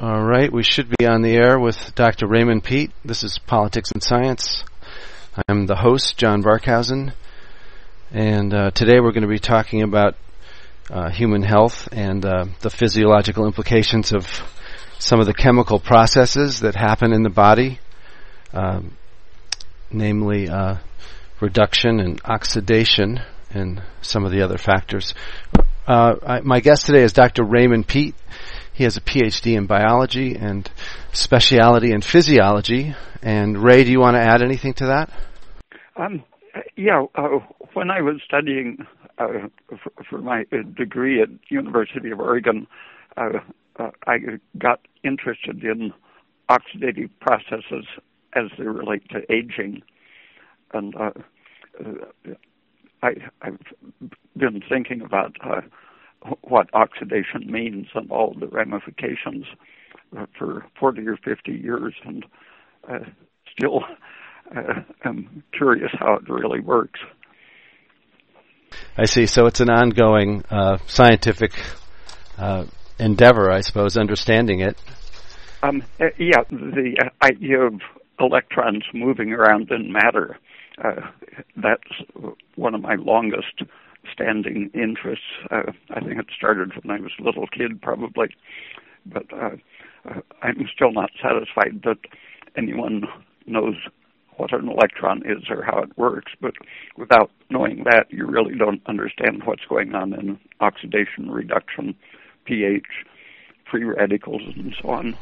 All right, we should be on the air with Dr. Raymond Peat. This is Politics and Science. I'm the host, John Barkhausen, and uh, today we're going to be talking about uh, human health and uh, the physiological implications of some of the chemical processes that happen in the body, um, namely uh, reduction and oxidation, and some of the other factors. Uh, I, my guest today is Dr. Raymond Peat. He has a PhD in biology and speciality in physiology. And Ray, do you want to add anything to that? Um, yeah, uh, when I was studying uh, for, for, my degree at University of Oregon, uh, uh, I got interested in oxidative processes as they relate to aging, and uh, uh, I, have been thinking about what oxidation means and all the ramifications for 40 or 50 years, and uh, still uh, am curious how it really works. I see. So it's an ongoing uh, scientific uh, endeavor, I suppose, understanding it. Um, uh, yeah, the idea of electrons moving around in matter. Uh, that's one of my longest standing interests. Uh, I think it started when I was a little kid, probably, but uh, uh, I'm still not satisfied that anyone knows what an electron is or how it works. But without knowing that, you really don't understand what's going on in oxidation, reduction, pH, free radicals, and so on.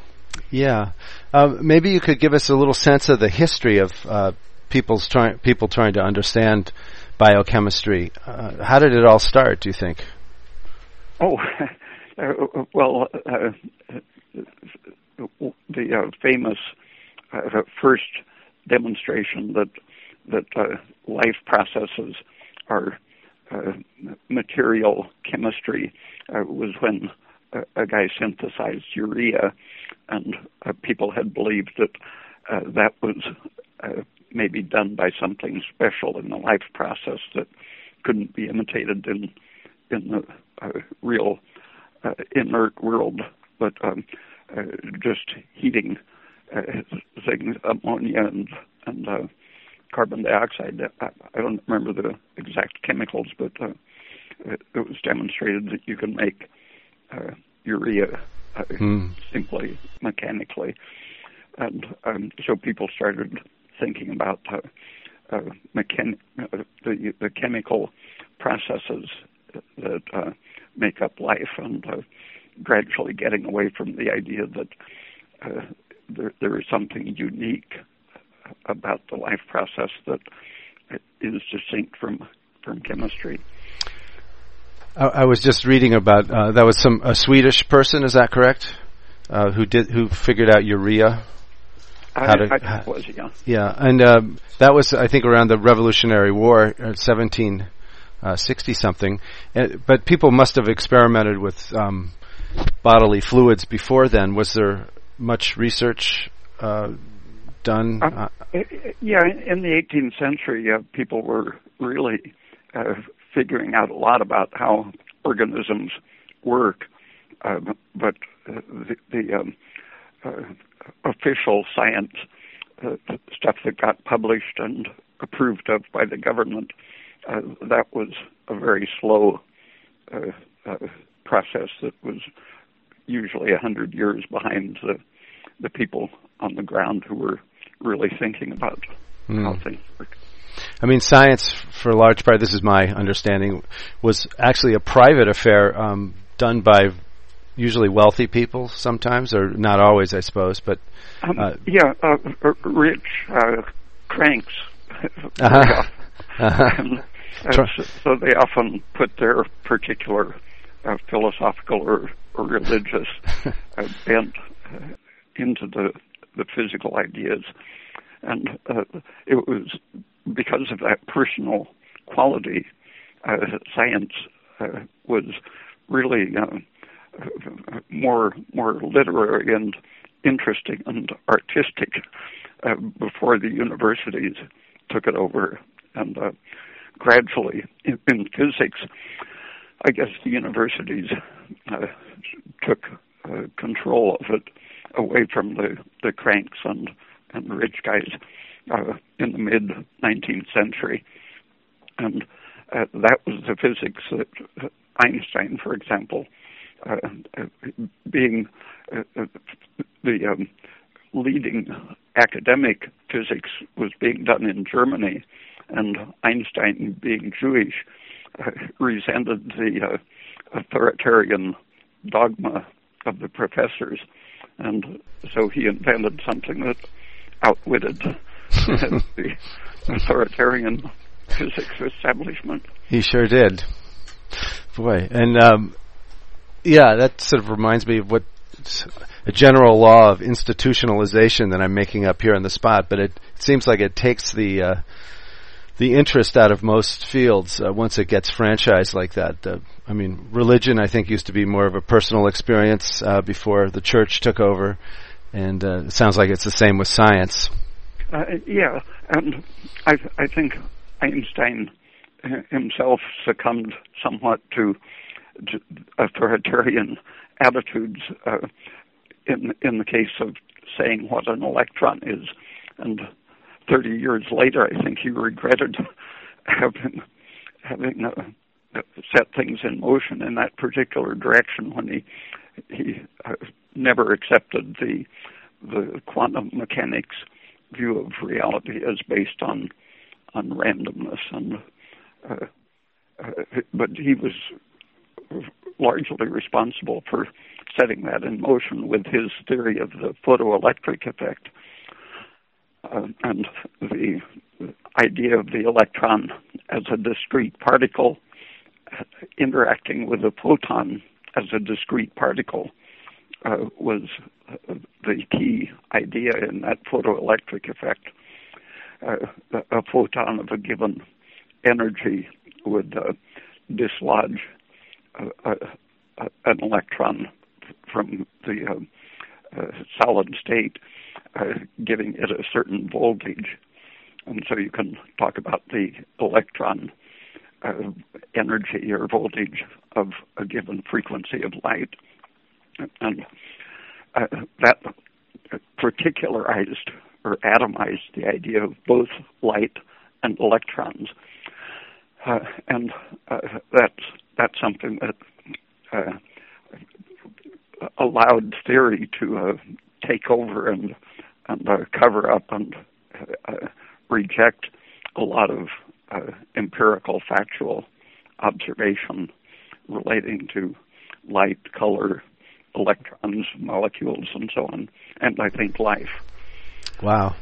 Yeah, uh, maybe you could give us a little sense of the history of uh, people's trying people trying to understand biochemistry. Uh, how did it all start, do you think? Oh, uh, well, uh, the uh, famous uh, first demonstration that that uh, life processes are material chemistry was when a guy synthesized urea, and people had believed that that was may be done by something special in the life process that couldn't be imitated in in the uh, real uh, inert world, but um, uh, just heating uh, things, ammonia and and uh, carbon dioxide. I, I don't remember the exact chemicals, but uh, it, it was demonstrated that you can make uh, urea uh, hmm. simply mechanically, and um, so people started thinking about uh, mechan- the, the chemical processes that uh, make up life and uh, gradually getting away from the idea that uh, there, there is something unique about the life process that is distinct from from chemistry. I, I was just reading about uh, that was some a Swedish person, is that correct? Uh, who did who figured out urea? How to, I, I was, yeah. Yeah, and um, that was, I think, around the Revolutionary War, uh, 1760 uh, something. Uh, but people must have experimented with um, bodily fluids before then. Was there much research uh, done? Um, uh, yeah, in the 18th century, people were really figuring out a lot about how organisms work. but the, the um, official science uh, stuff that got published and approved of by the government, uh, that was a very slow uh, uh process that was usually a hundred years behind the the people on the ground who were really thinking about mm. how things work. I mean, science, for a large part, this is my understanding, was actually a private affair um, done by usually wealthy people sometimes, or not always, I suppose. But um, uh, yeah, uh, rich uh, cranks. uh-huh. Uh-huh. and, so, so they often put their particular uh, philosophical or, or religious uh, bent uh, into the the physical ideas, and uh, it was because of that personal quality. uh, science uh, was really more more literary and interesting and artistic uh, before the universities took it over, and uh, gradually in, in, physics, I guess the universities uh, took uh, control of it away from the the cranks and and rich guys uh, in the mid 19th century, and uh, that was the physics that Einstein, for example, being the um, leading academic physics was being done in Germany, and Einstein, being Jewish, uh, resented the uh, authoritarian dogma of the professors, and so he invented something that outwitted the authoritarian physics establishment. He sure did. Boy, and um, yeah, that sort of reminds me of what a general law of institutionalization that I'm making up here on the spot, but it, it seems like it takes the uh, the interest out of most fields uh, once it gets franchised like that. Uh, I mean, religion I think used to be more of a personal experience uh, before the church took over, and uh, it sounds like it's the same with science. Uh, yeah, and I I think Einstein himself succumbed somewhat to, to authoritarian attitudes uh, in in the case of saying what an electron is, and 30 years later, I think he regretted having having uh, set things in motion in that particular direction when he he uh, never accepted the the quantum mechanics view of reality as based on on randomness and uh, uh, but he was largely responsible for setting that in motion with his theory of the photoelectric effect uh, and the idea of the electron as a discrete particle interacting with a photon as a discrete particle uh, was the key idea in that photoelectric effect. Uh, a photon of a given energy would uh, dislodge an electron from the uh, uh, solid state, uh, giving it a certain voltage. And so you can talk about the electron uh, energy or voltage of a given frequency of light. And uh, that particularized or atomized the idea of both light and electrons. Uh, and that's that's something that allowed theory to uh, take over and and uh, cover up and uh, reject a lot of uh, empirical factual observation relating to light, color, electrons, molecules, and so on, and I think life. Wow.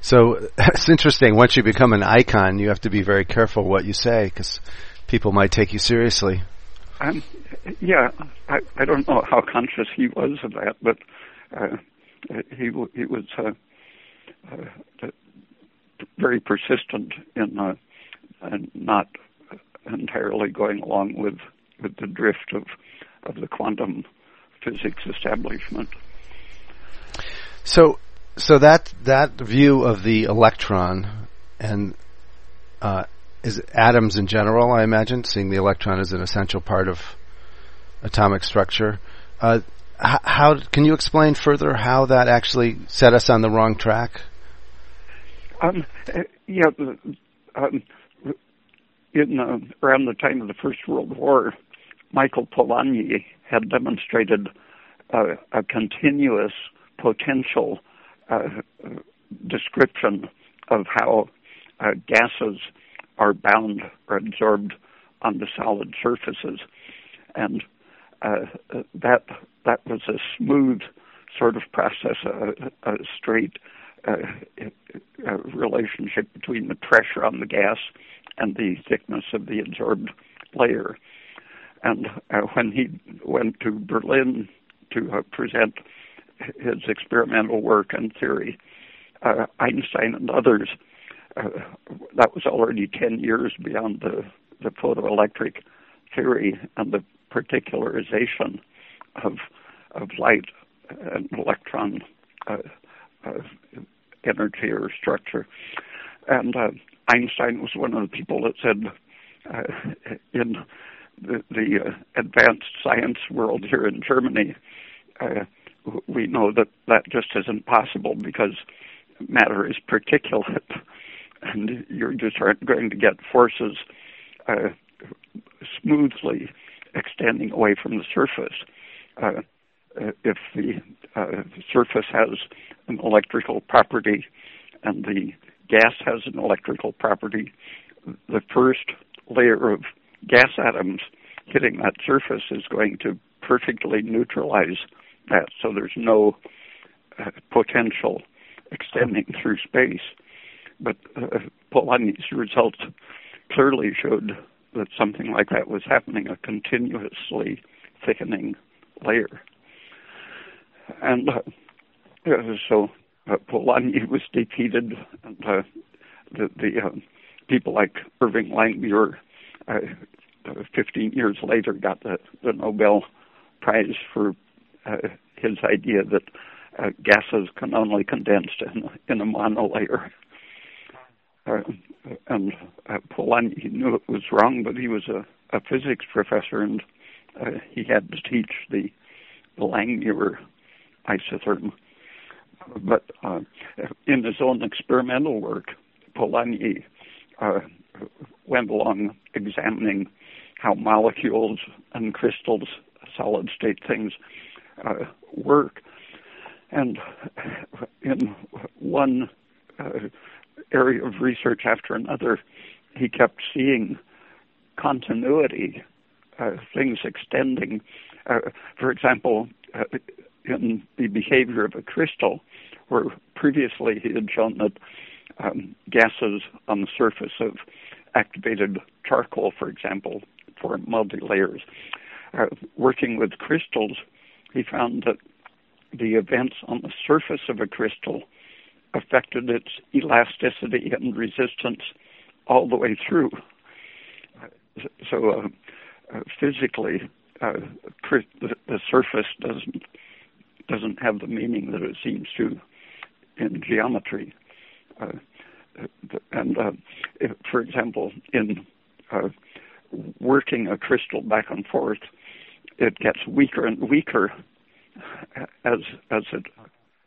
So it's interesting. Once you become an icon, you have to be very careful what you say because people might take you seriously. Um, yeah, I, I don't know how conscious he was of that, but uh, he he was uh, uh, very persistent in uh, not entirely going along with with the drift of of the quantum physics establishment. So, so that that view of the electron and uh, is atoms in general, I imagine, seeing the electron as an essential part of atomic structure. Uh, how can you explain further how that actually set us on the wrong track? Um, uh, yeah, um, in around the time of the First World War, Michael Polanyi had demonstrated uh, a continuous potential uh, description of how uh, gases are bound or absorbed on the solid surfaces, and uh, that that was a smooth sort of process, a, a straight uh, a relationship between the pressure on the gas and the thickness of the absorbed layer. And uh, when he went to Berlin to uh, present his experimental work and theory, uh, Einstein and others uh, that was already 10 years beyond the, the photoelectric theory and the particularization of, of light and electron uh, uh, energy or structure. And uh, Einstein was one of the people that said in the, the advanced science world here in Germany, we know that that just isn't possible because matter is particulate, and you just aren't going to get forces uh, smoothly extending away from the surface. Uh, if the uh, surface has an electrical property and the gas has an electrical property, the first layer of gas atoms hitting that surface is going to perfectly neutralize that, so there's no uh, potential extending through space. But uh, Polanyi's results clearly showed that something like that was happening, a continuously thickening layer. And uh, so uh, Polanyi was defeated, and uh, the, the uh, people like Irving Langmuir, uh, 15 years later, got the, the Nobel Prize for uh, his idea that uh, gases can only condense in, in a monolayer. Uh, and uh, Polanyi knew it was wrong, but he was a, a physics professor, and uh, he had to teach the, Langmuir isotherm. But uh, in his own experimental work, Polanyi uh, went along examining how molecules and crystals, solid state things, uh, work. And in one uh, area of research after another, he kept seeing continuity, uh, things extending. Uh, for example, uh, in the behavior of a crystal, where previously he had shown that um, gases on the surface of activated charcoal, for example, form multi-layers. Uh, working with crystals, he found that the events on the surface of a crystal affected its elasticity and resistance all the way through. So uh, uh, physically, uh, the, the, surface doesn't doesn't have the meaning that it seems to in geometry. Uh, and uh, if, for example, in working a crystal back and forth, it gets weaker and weaker as as it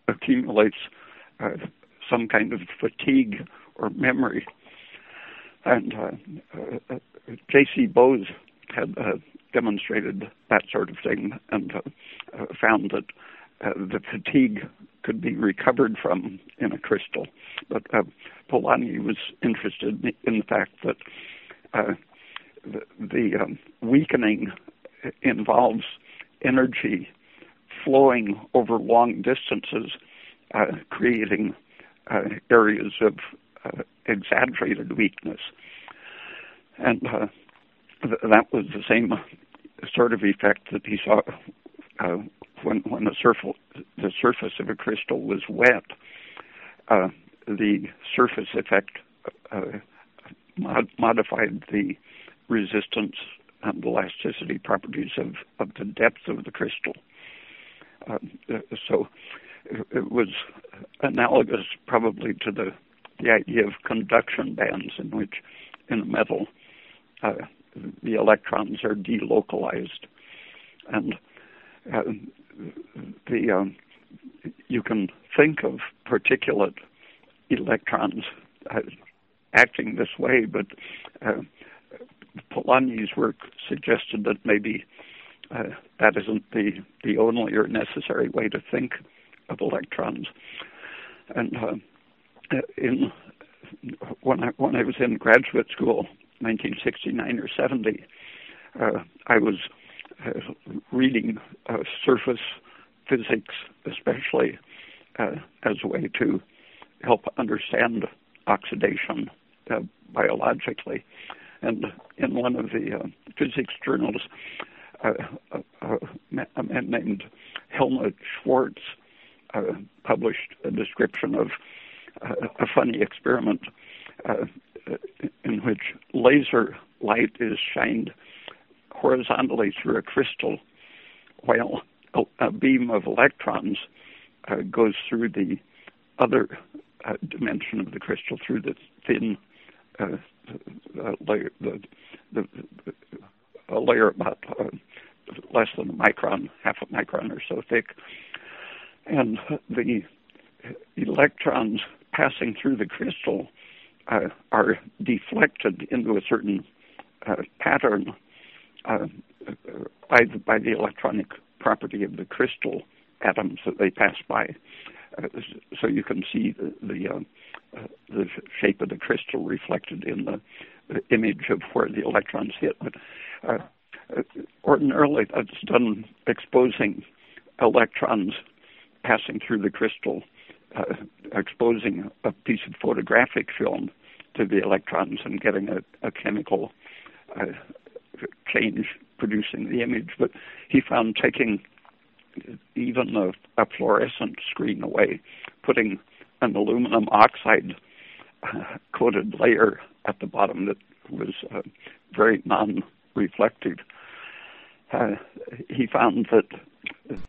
accumulates uh, some kind of fatigue or memory. And uh, uh, uh J.C. Bose had uh, demonstrated that sort of thing and uh, found that the fatigue could be recovered from in a crystal. But Polanyi was interested in the fact that the, the um, weakening involves energy flowing over long distances, uh, creating uh, areas of uh, exaggerated weakness. And uh, th- that was the same sort of effect that he saw uh, when, when the, surf- the surface of a crystal was wet. Uh, the surface effect mod- modified the resistance and elasticity properties of, of the depth of the crystal. Uh, so it was analogous probably to the, the idea of conduction bands in which in a metal uh, the electrons are delocalized. And uh, the um, you can think of particulate electrons uh, acting this way, but uh, Polanyi's work suggested that maybe uh, that isn't the, the only or necessary way to think of electrons. And uh, in when I when I was in graduate school, 1969 or 70, uh, I was uh, reading uh, surface physics, especially uh, as a way to help understand oxidation biologically. And in one of the physics journals, uh, a man named Helmut Schwarz uh, published a description of uh, a funny experiment in which laser light is shined horizontally through a crystal while a, beam of electrons goes through the other dimension of the crystal through the thin uh, uh, layer, the, the, the, layer about uh, less than a micron, half a micron or so thick. And the electrons passing through the crystal uh, are deflected into a certain uh, pattern uh, by the, by the electronic property of the crystal atoms that they pass by. Uh, so you can see the the, uh, uh, the, shape of the crystal reflected in the, the, image of where the electrons hit. But ordinarily, that's done exposing electrons passing through the crystal, exposing a piece of photographic film to the electrons and getting a, a chemical uh, change producing the image. But he found taking even a, a fluorescent screen away, putting an aluminum oxide uh, coated layer at the bottom that was uh, very non-reflective. Uh, he found that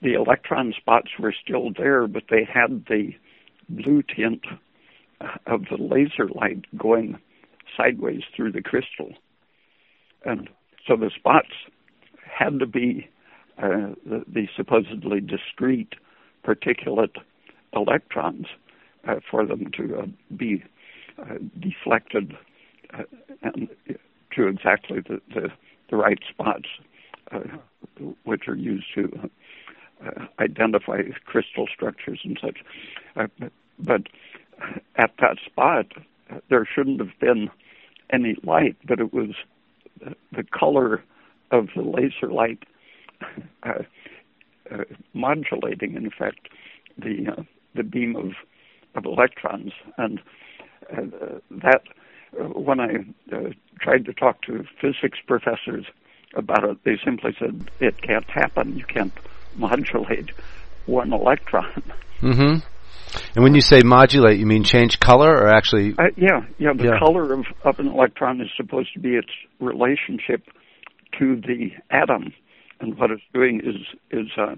the electron spots were still there, but they had the blue tint of the laser light going sideways through the crystal. And so the spots had to be uh, the, the, supposedly discrete particulate electrons uh, for them to uh, be uh, deflected uh, and to exactly the, the, the right spots, uh, which are used to identify crystal structures and such. but at that spot, there shouldn't have been any light, but it was the color of the laser light uh, uh, modulating, in fact, the uh, the beam of of electrons, and uh, that uh, when I uh, tried to talk to physics professors about it, they simply said it can't happen. You can't modulate one electron. Mm-hmm. And when you say modulate, you mean change color or actually? Uh, yeah, yeah. The yeah. color of, of an electron is supposed to be its relationship to the atom, and what it's doing is is uh,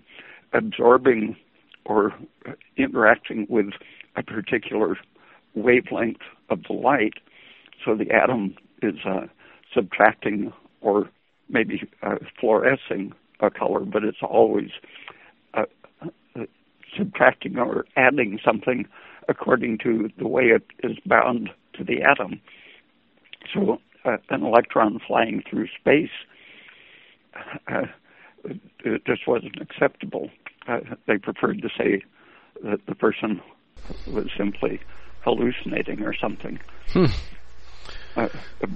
absorbing or interacting with a particular wavelength of the light. So the atom is uh, subtracting or maybe uh, fluorescing a color, but it's always uh, subtracting or adding something according to the way it is bound to the atom. So uh, an electron flying through space uh, it just wasn't acceptable. Uh, they preferred to say that the person was simply hallucinating or something. Hmm. Uh,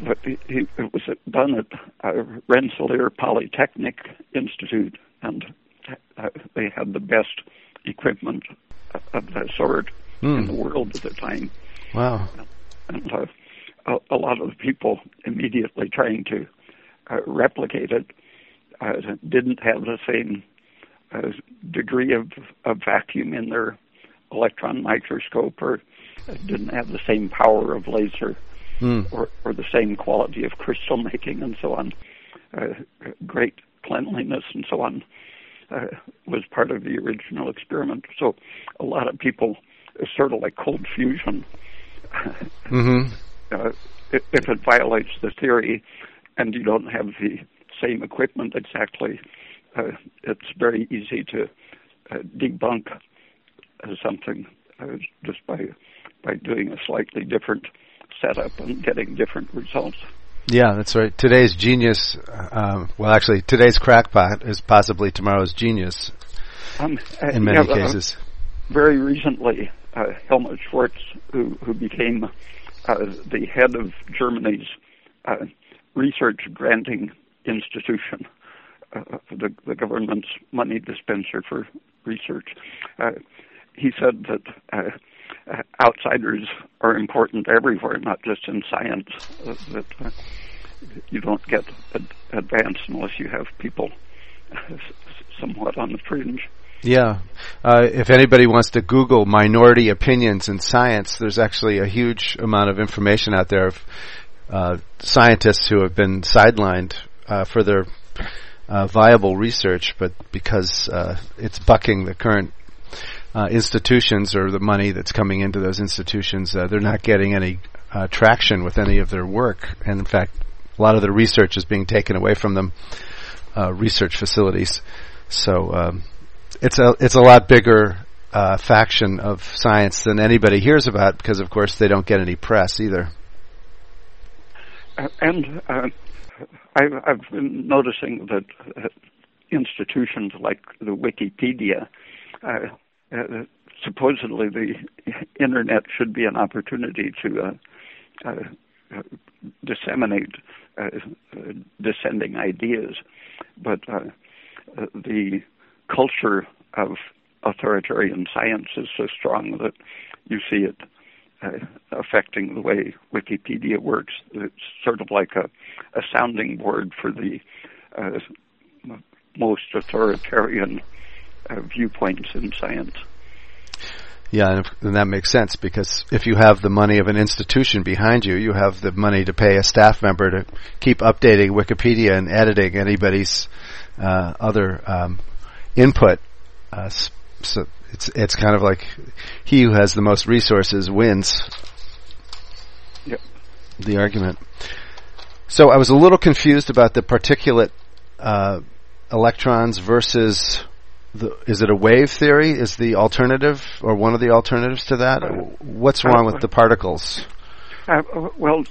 but he, he, it was done at uh, Rensselaer Polytechnic Institute, and uh, they had the best equipment of that sort mm. in the world at the time. Wow. And uh, a, a, lot of the people immediately trying to uh, replicate it uh, didn't have the same uh, degree of, of vacuum in their electron microscope or didn't have the same power of laser mm. or, or the same quality of crystal making and so on. Uh, great cleanliness and so on uh, was part of the original experiment. So a lot of people, it's sort of like cold fusion. mm-hmm. uh, if it violates the theory and you don't have the same equipment exactly, uh, it's very easy to uh, debunk something uh, just by by doing a slightly different setup and getting different results. Yeah, that's right. Today's genius, um, well, actually, today's crackpot is possibly tomorrow's genius. Um, uh, in many yeah, cases. Uh, very recently, uh, Helmut Schwarz, who who became uh, the head of Germany's uh, research granting institution, uh, the, the government's money dispenser for research, he said that outsiders are important everywhere, not just in science. Uh, that uh, you don't get ad- advanced unless you have people somewhat on the fringe. Yeah. Uh, if anybody wants to Google minority opinions in science, there's actually a huge amount of information out there of uh, scientists who have been sidelined uh, for their uh, viable research, but because uh, it's bucking the current uh, institutions or the money that's coming into those institutions, uh, they're not getting any uh, traction with any of their work. And in fact, a lot of the research is being taken away from them, uh, research facilities. So um, it's a it's a lot bigger uh, faction of science than anybody hears about because, of course, they don't get any press either. Uh, and I've, I've, been noticing that institutions like the Wikipedia, uh, uh, supposedly the internet should be an opportunity to disseminate dissenting ideas, but the culture of authoritarian science is so strong that you see it uh, affecting the way Wikipedia works. It's sort of like a, a sounding board for the uh, most authoritarian uh, viewpoints in science. Yeah, and, if, and, that makes sense because if you have the money of an institution behind you, you have the money to pay a staff member to keep updating Wikipedia and editing anybody's uh, other um, input. Uh, so it's it's kind of like he who has the most resources wins. Yep. The argument. So I was a little confused about the particulate uh, electrons versus the, is it a wave theory? Is the alternative or one of the alternatives to that? Uh, What's wrong uh, with the particles? Uh, well,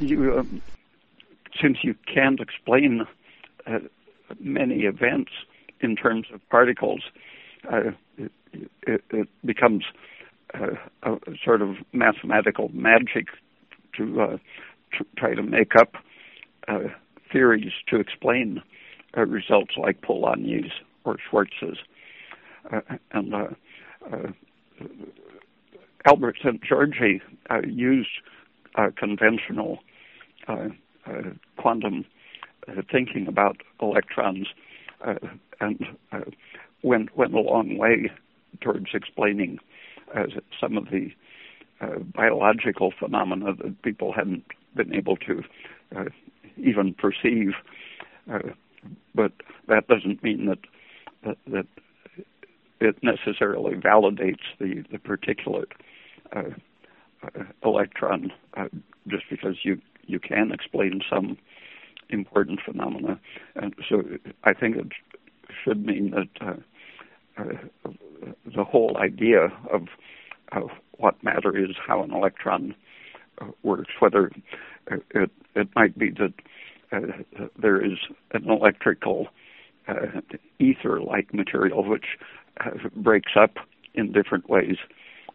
you, um, since you can't explain uh, many events in terms of particles, uh, it, it becomes uh, a sort of mathematical magic to, uh, to try to make up uh, theories to explain uh, results like Polanyi's or Schwarz's. Uh, and uh, Albert Szent-Györgyi used conventional quantum thinking about electrons and went went a long way towards explaining uh, some of the uh, biological phenomena that people hadn't been able to uh, even perceive. Uh, but that doesn't mean that, that, that it necessarily validates the the particulate uh, uh, electron just because you you can explain some important phenomena, and so I think it should mean that uh, the whole idea of, of what matter is, how an electron uh, works, whether it, it might be that uh, there is an electrical uh, ether-like material which uh, breaks up in different ways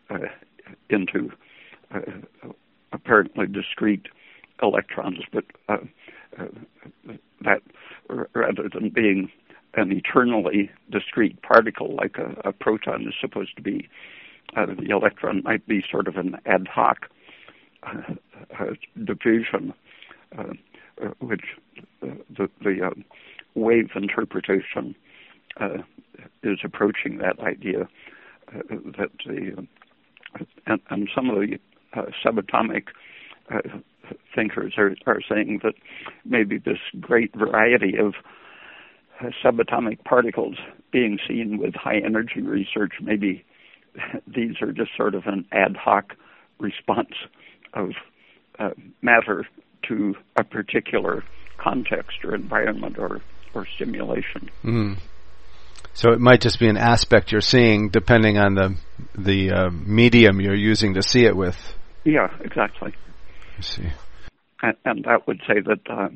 uh, into apparently discrete electrons, but that rather than being an eternally discrete particle like a, a proton is supposed to be. Uh, the electron might be sort of an ad hoc uh, uh, diffusion, which the, the wave interpretation uh, is approaching that idea uh, that the and, and, some of the uh, subatomic thinkers are, are saying that maybe this great variety of subatomic particles being seen with high energy research, maybe these are just sort of an ad hoc response of uh, matter to a particular context or environment or, or stimulation. Mm. So it might just be an aspect you're seeing depending on the the uh, medium you're using to see it with. Yeah, exactly. I see. And, and that would say that uh,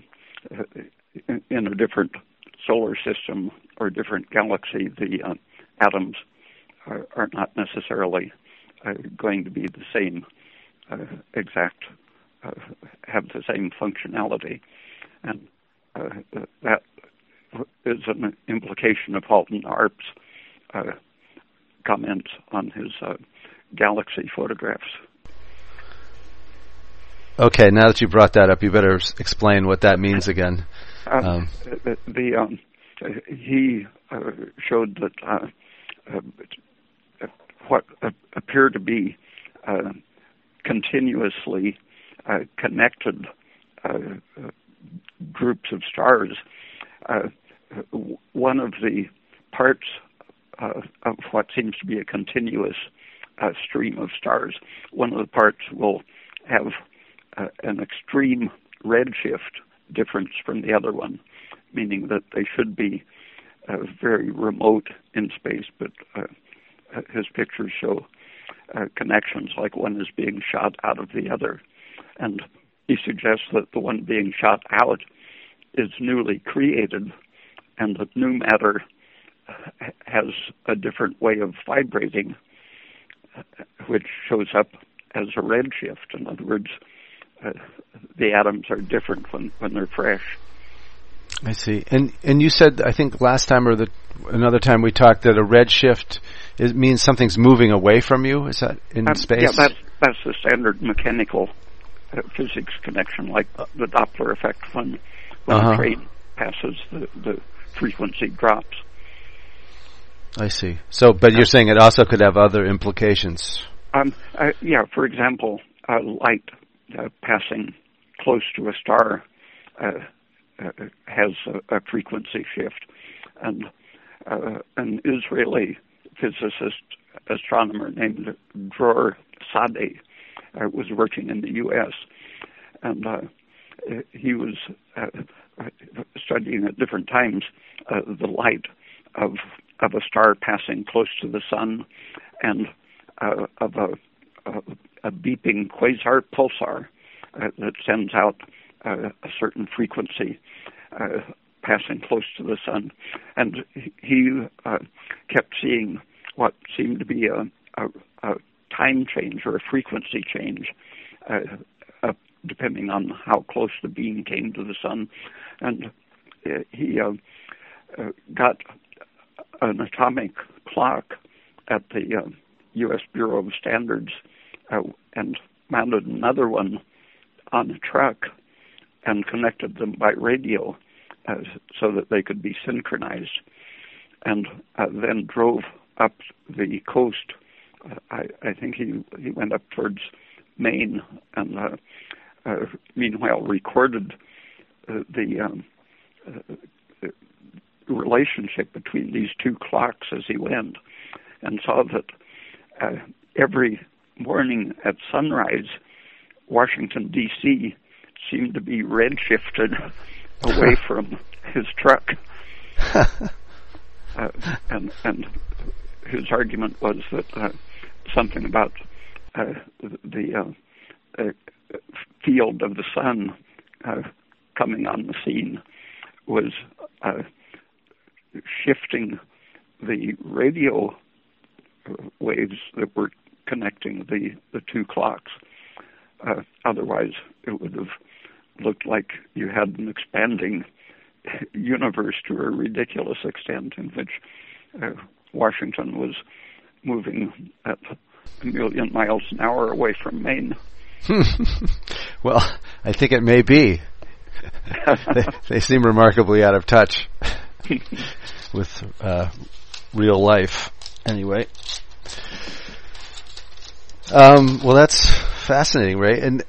in, a different solar system or different galaxy, the uh, atoms are, are, not necessarily uh, going to be the same uh, exact, uh, have the same functionality. And uh, that is an implication of Halton Arp's uh, comments on his galaxy photographs. Okay, now that you brought that up, you better explain what that means again. Uh, um, the, the um, he uh, showed that uh, uh what appear to be uh, continuously uh, connected groups of stars. One of the parts of what seems to be a continuous stream of stars, one of the parts will have an extreme redshift difference from the other one, meaning that they should be uh, very remote in space, but uh, uh, his pictures show uh, connections like one is being shot out of the other. And he suggests that the one being shot out is newly created and that new matter has a different way of vibrating, which shows up as a redshift. In other words, uh, the atoms are different when, when they're fresh. I see. And and you said I think last time or the another time we talked that a redshift is, means something's moving away from you. Is that in um, space? Yeah, that's that's the standard mechanical uh, physics connection, like the Doppler effect when when uh-huh. a train passes, the the frequency drops. I see. So, but you're saying it also could have other implications. Um, uh, yeah. For example, uh, light uh, passing close to a star uh, uh, has a, a, frequency shift, and uh, an Israeli physicist astronomer named Dror Sadeh was working in the U.S. and he was studying at different times the light of of a star passing close to the sun and uh, of a, a, a, beeping quasar pulsar uh, that sends out uh, a certain frequency uh, passing close to the sun. And he uh, kept seeing what seemed to be a, a, a time change or a frequency change. Uh, depending on how close the beam came to the sun, and he got an atomic clock at the uh, U.S. Bureau of Standards uh, and mounted another one on a truck and connected them by radio uh, so that they could be synchronized, and uh, then drove up the coast. Uh, I, I think he he went up towards Maine, and uh, meanwhile recorded the um, relationship between these two clocks as he went and saw that uh, every morning at sunrise, Washington, D.C. seemed to be redshifted away from his truck. uh, and, and his argument was that uh, something about uh, the uh, uh, field of the sun coming on the scene was shifting the radio waves that were connecting the, the two clocks. Uh, otherwise, it would have looked like you had an expanding universe to a ridiculous extent in which uh, Washington was moving at a million miles an hour away from Maine. well, I think it may be. they, they seem remarkably out of touch. with uh, real life. Anyway, um, well, that's fascinating, right? And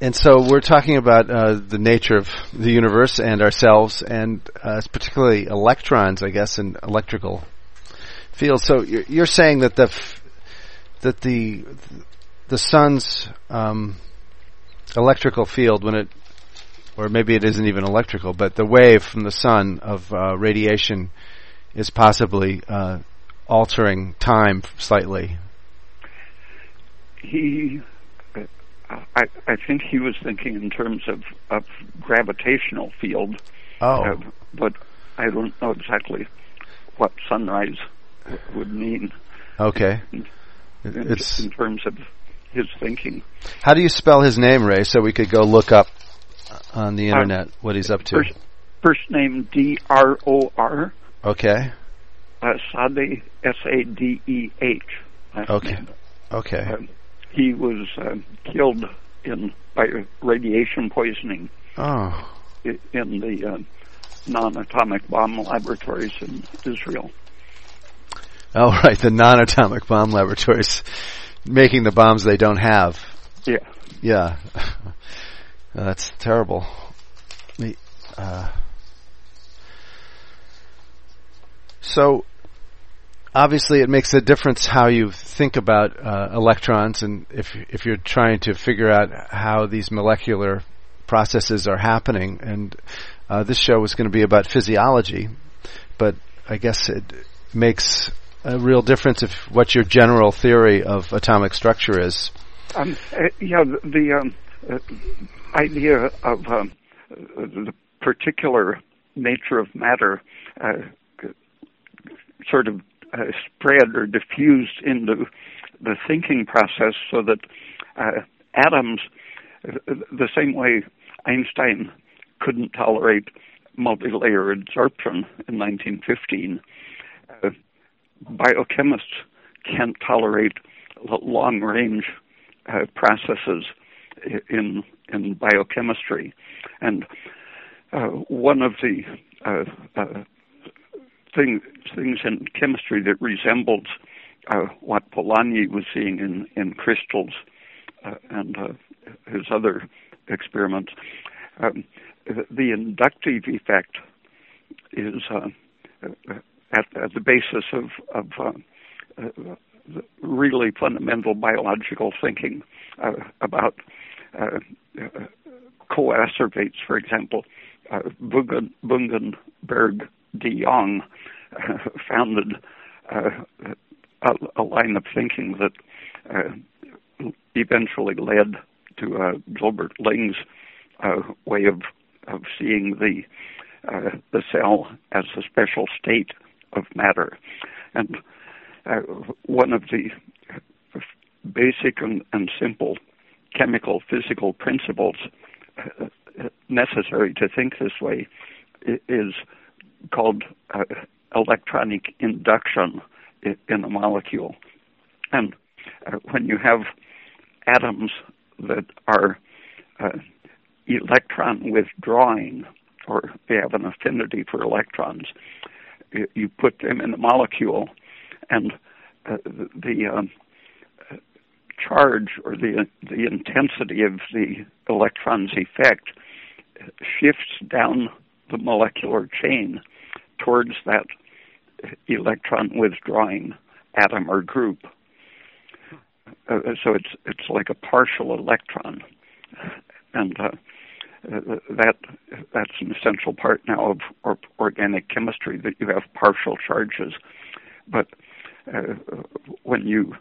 and so we're talking about uh, the nature of the universe and ourselves, and uh, particularly electrons, I guess, and electrical fields. So you're, you're saying that the f- that the the sun's um, electrical field, when it or maybe it isn't even electrical, but the wave from the sun of uh, radiation is possibly uh, altering time slightly. He, I, I think he was thinking in terms of, of gravitational field. Oh. Uh, but I don't know exactly what sunrise w- would mean. Okay. In, in, it's in terms of his thinking. How do you spell his name, Ray? So we could go look up on the internet? Uh, what he's up to? First, first name D R O R. Okay. Uh, Sadeh S A D E H. Okay. Name. Okay. Uh, he was uh, killed in by radiation poisoning. Oh. In the uh, non-atomic bomb laboratories in Israel. Oh, right, the non-atomic bomb laboratories making the bombs they don't have. Yeah. Yeah. That's terrible. Uh, so, obviously, it makes a difference how you think about uh, electrons, and if if you're trying to figure out how these molecular processes are happening. And uh, this show was going to be about physiology, but I guess it makes a real difference of what your general theory of atomic structure is. Um, uh, yeah, the, um, uh, idea of um, the particular nature of matter uh, sort of uh, spread or diffused into the thinking process so that uh, atoms, the same way Einstein couldn't tolerate multi-layer adsorption in 1915, uh, biochemists can't tolerate long-range uh, processes in in biochemistry, and uh, one of the uh, uh, thing, things in chemistry that resembles uh, what Polanyi was seeing in in crystals and his other experiments. Um, the inductive effect is uh, at, at, the basis of, of uh, uh, really fundamental biological thinking about coacervates, for example. Uh, Bungenberg de Jong founded uh, a, a, line of thinking that uh, eventually led to uh, Gilbert Ling's uh, way of of seeing the uh, the cell as a special state of matter, and uh, one of the basic and, and simple chemical physical principles uh, necessary to think this way is called uh, electronic induction in a molecule. And uh, when you have atoms that are uh, electron withdrawing, or they have an affinity for electrons, you put them in the molecule, and uh, the, the um, charge or the the intensity of the electron's effect shifts down the molecular chain towards that electron withdrawing atom or group. Uh, so it's it's like a partial electron, and uh, that that's an essential part now of or, organic chemistry that you have partial charges. But uh, when you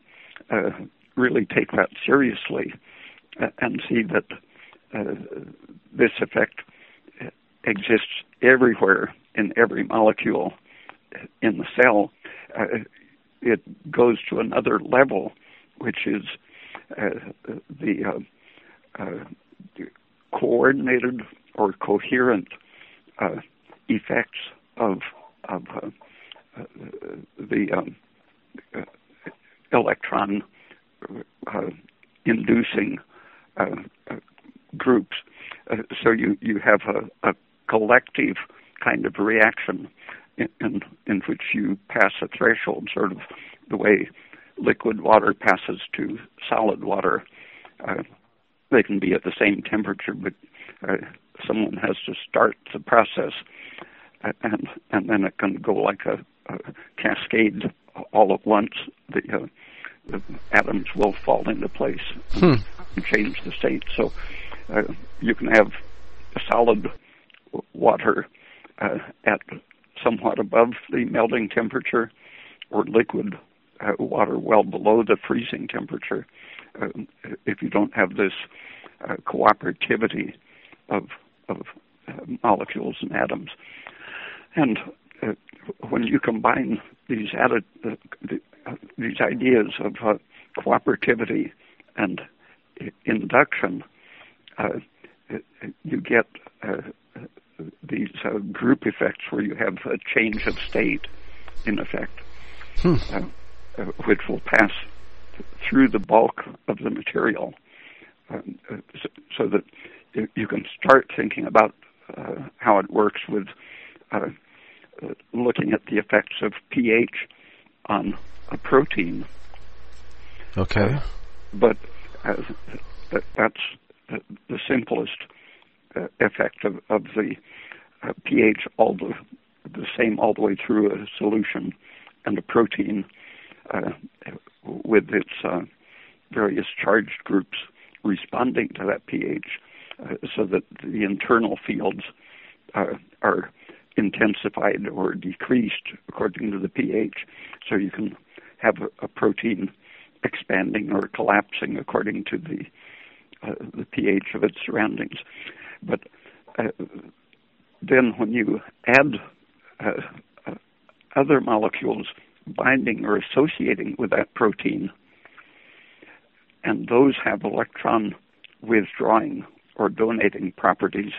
uh, really take that seriously uh, and see that uh, this effect exists everywhere in every molecule in the cell, uh, it goes to another level, which is the coordinated or coherent effects of of the um, electron uh, inducing uh, uh, groups. so you, you have a, a, collective kind of reaction in, in, in which you pass a threshold, sort of the way liquid water passes to solid water. Uh, they can be at the same temperature, but uh, someone has to start the process, uh, and and then it can go like a, a cascade all at once. The the atoms will fall into place hmm. and change the state. So uh, you can have solid water uh, at somewhat above the melting temperature, or liquid uh, water well below the freezing temperature. Uh, if you don't have this uh, cooperativity of of uh, molecules and atoms, and when you combine these added, the, these ideas of uh, cooperativity and induction, uh, you get uh, these uh, group effects where you have a change of state, in effect, hmm. Uh, uh, which will pass through the bulk of the material, um, so, so, that you can start thinking about how it works with looking at the effects of pH on a protein. Okay. Uh, but uh, that's the simplest uh, effect of, of the uh, pH, all the, the same all the way through a solution and a protein uh, with its uh, various charged groups responding to that pH, so that the internal fields are intensified or decreased according to the pH. So you can have a, a protein expanding or collapsing according to the uh, the pH of its surroundings. But uh, then when you add uh, uh, other molecules binding or associating with that protein, and those have electron withdrawing or donating properties,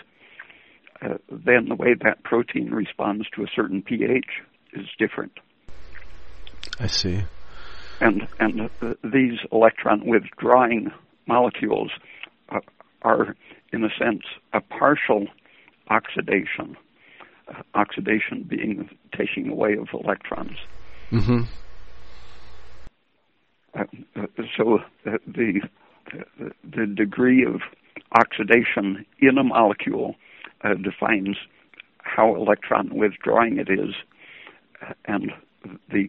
uh, then the way that protein responds to a certain pH is different. I see. And and uh, these electron withdrawing molecules uh, are, in a sense, a partial oxidation. Uh, oxidation being taking away of electrons. Mm-hmm. Uh, uh so uh, the the degree of oxidation in a molecule uh, defines how electron withdrawing it is, and the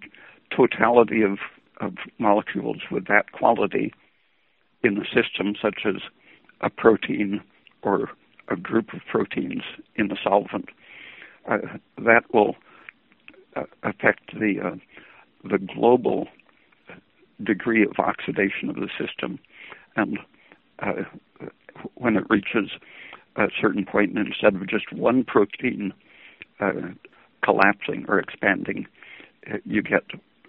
totality of, of molecules with that quality in a system such as a protein or a group of proteins in a solvent, uh, that will uh, affect the uh, the global degree of oxidation of the system, and uh, when it reaches a certain point, instead of just one protein uh, collapsing or expanding, uh, you get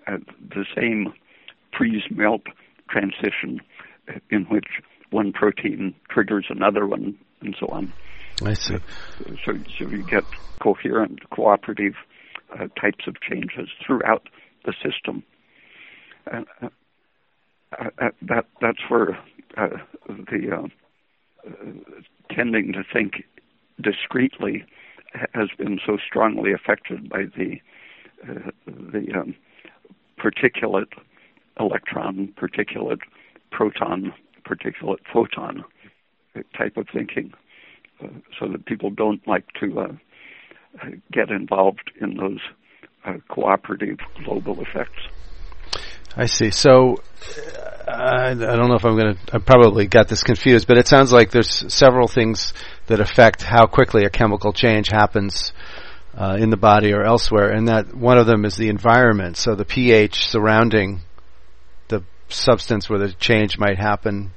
the same freeze-melt transition in which one protein triggers another one, and so on. I see. So, so you get coherent, cooperative uh, types of changes throughout the system. Uh, uh, that that's where uh, the uh, tending to think discretely has been so strongly affected by the uh, the um, particulate electron, particulate proton, particulate photon type of thinking, uh, so that people don't like to uh, get involved in those uh, cooperative global effects. I see. So uh, I don't know if I'm going to. I probably got this confused, but it sounds like there's several things that affect how quickly a chemical change happens uh, in the body or elsewhere, and that one of them is the environment. So the pH surrounding the substance where the change might happen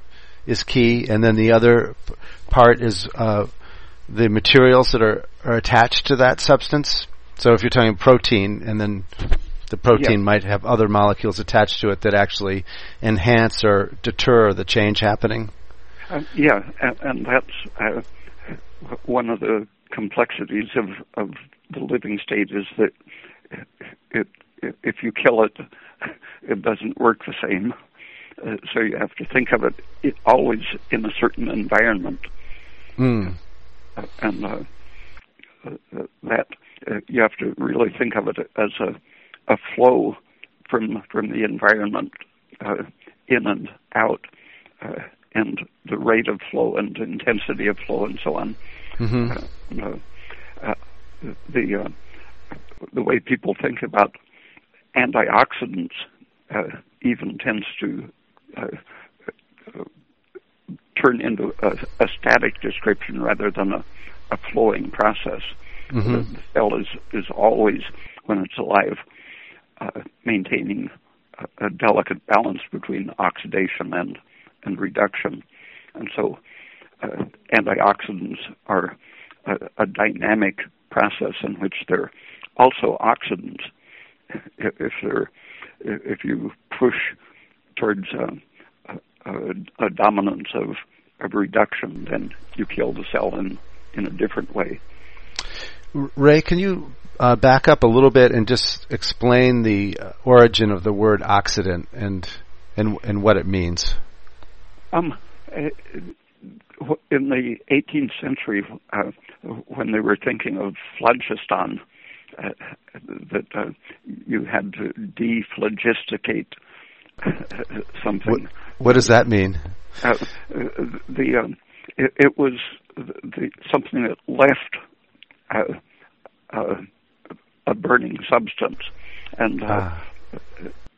is key, and then the other part is uh, the materials that are, are attached to that substance. So if you're talking protein, and then the protein yeah. might have other molecules attached to it that actually enhance or deter the change happening. Uh, yeah, and, and that's uh, one of the complexities of, of the living state is that it, it, if you kill it, it doesn't work the same. Uh, so you have to think of it, it always in a certain environment. Mm. Uh, and uh, uh that uh, you have to really think of it as a a flow from from the environment uh, in and out, uh, and the rate of flow and intensity of flow and so on. Mm-hmm. Uh, uh the uh, the way people think about antioxidants uh, even tends to turn into a, a, static description rather than a, a flowing process. Mm-hmm. The cell is is always when it's alive uh, maintaining a, a, delicate balance between oxidation and, and reduction. And so uh, antioxidants are a, a, dynamic process in which they're also oxidants. If, if they're if you push towards uh, a, a, dominance of, of reduction, then you kill the cell in, in a different way. Ray, can you uh, back up a little bit and just explain the uh, origin of the word oxidant and and and what it means? Um, uh, in the 18th century, uh, when they were thinking of phlogiston, uh, that uh, you had to dephlogisticate something. What, what, does that mean? the um, it, it, was the, something that left uh, a burning substance, and uh, ah.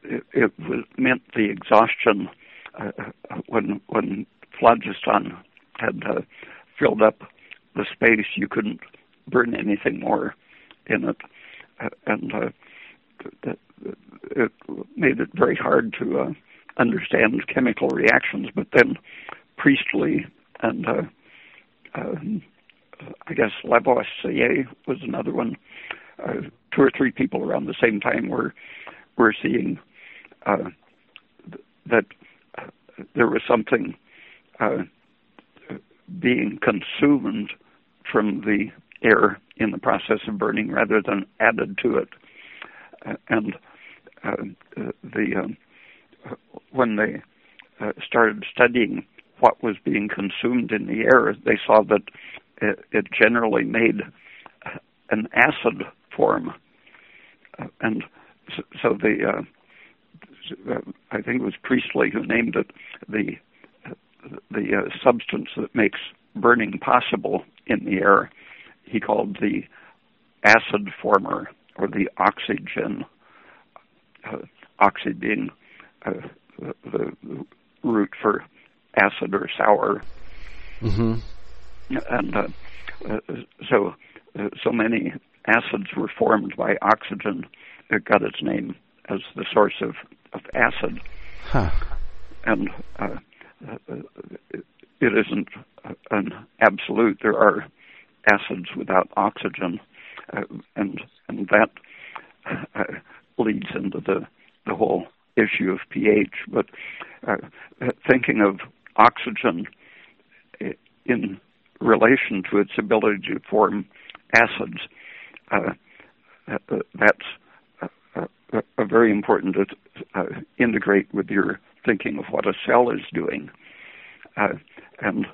it, it was, meant the exhaustion uh, when when phlogiston had uh, filled up the space. You couldn't burn anything more, in it, uh, and it made it very hard to understand chemical reactions. But then Priestley and um, I guess Lavoisier was another one. Uh, two or three people around the same time were were seeing uh, that uh, there was something uh, being consumed from the air in the process of burning rather than added to it. Uh, and uh, the um, when they started studying what was being consumed in the air, they saw that it, it generally made an acid form, uh, and so, so the uh, I think it was Priestley who named it the the uh, substance that makes burning possible in the air. He called the acid former or the oxygen, uh, oxy being uh, the, the root for acid or sour. Mm-hmm. And uh, uh, so, uh, so many acids were formed by oxygen. It got its name as the source of, of acid. Huh. And uh, uh, it isn't an absolute. There are acids without oxygen, uh, and and that uh, leads into the the whole issue of pH. But uh, thinking of oxygen in relation to its ability to form acids, uh, uh, that's uh, uh, very important to uh, integrate with your thinking of what a cell is doing. and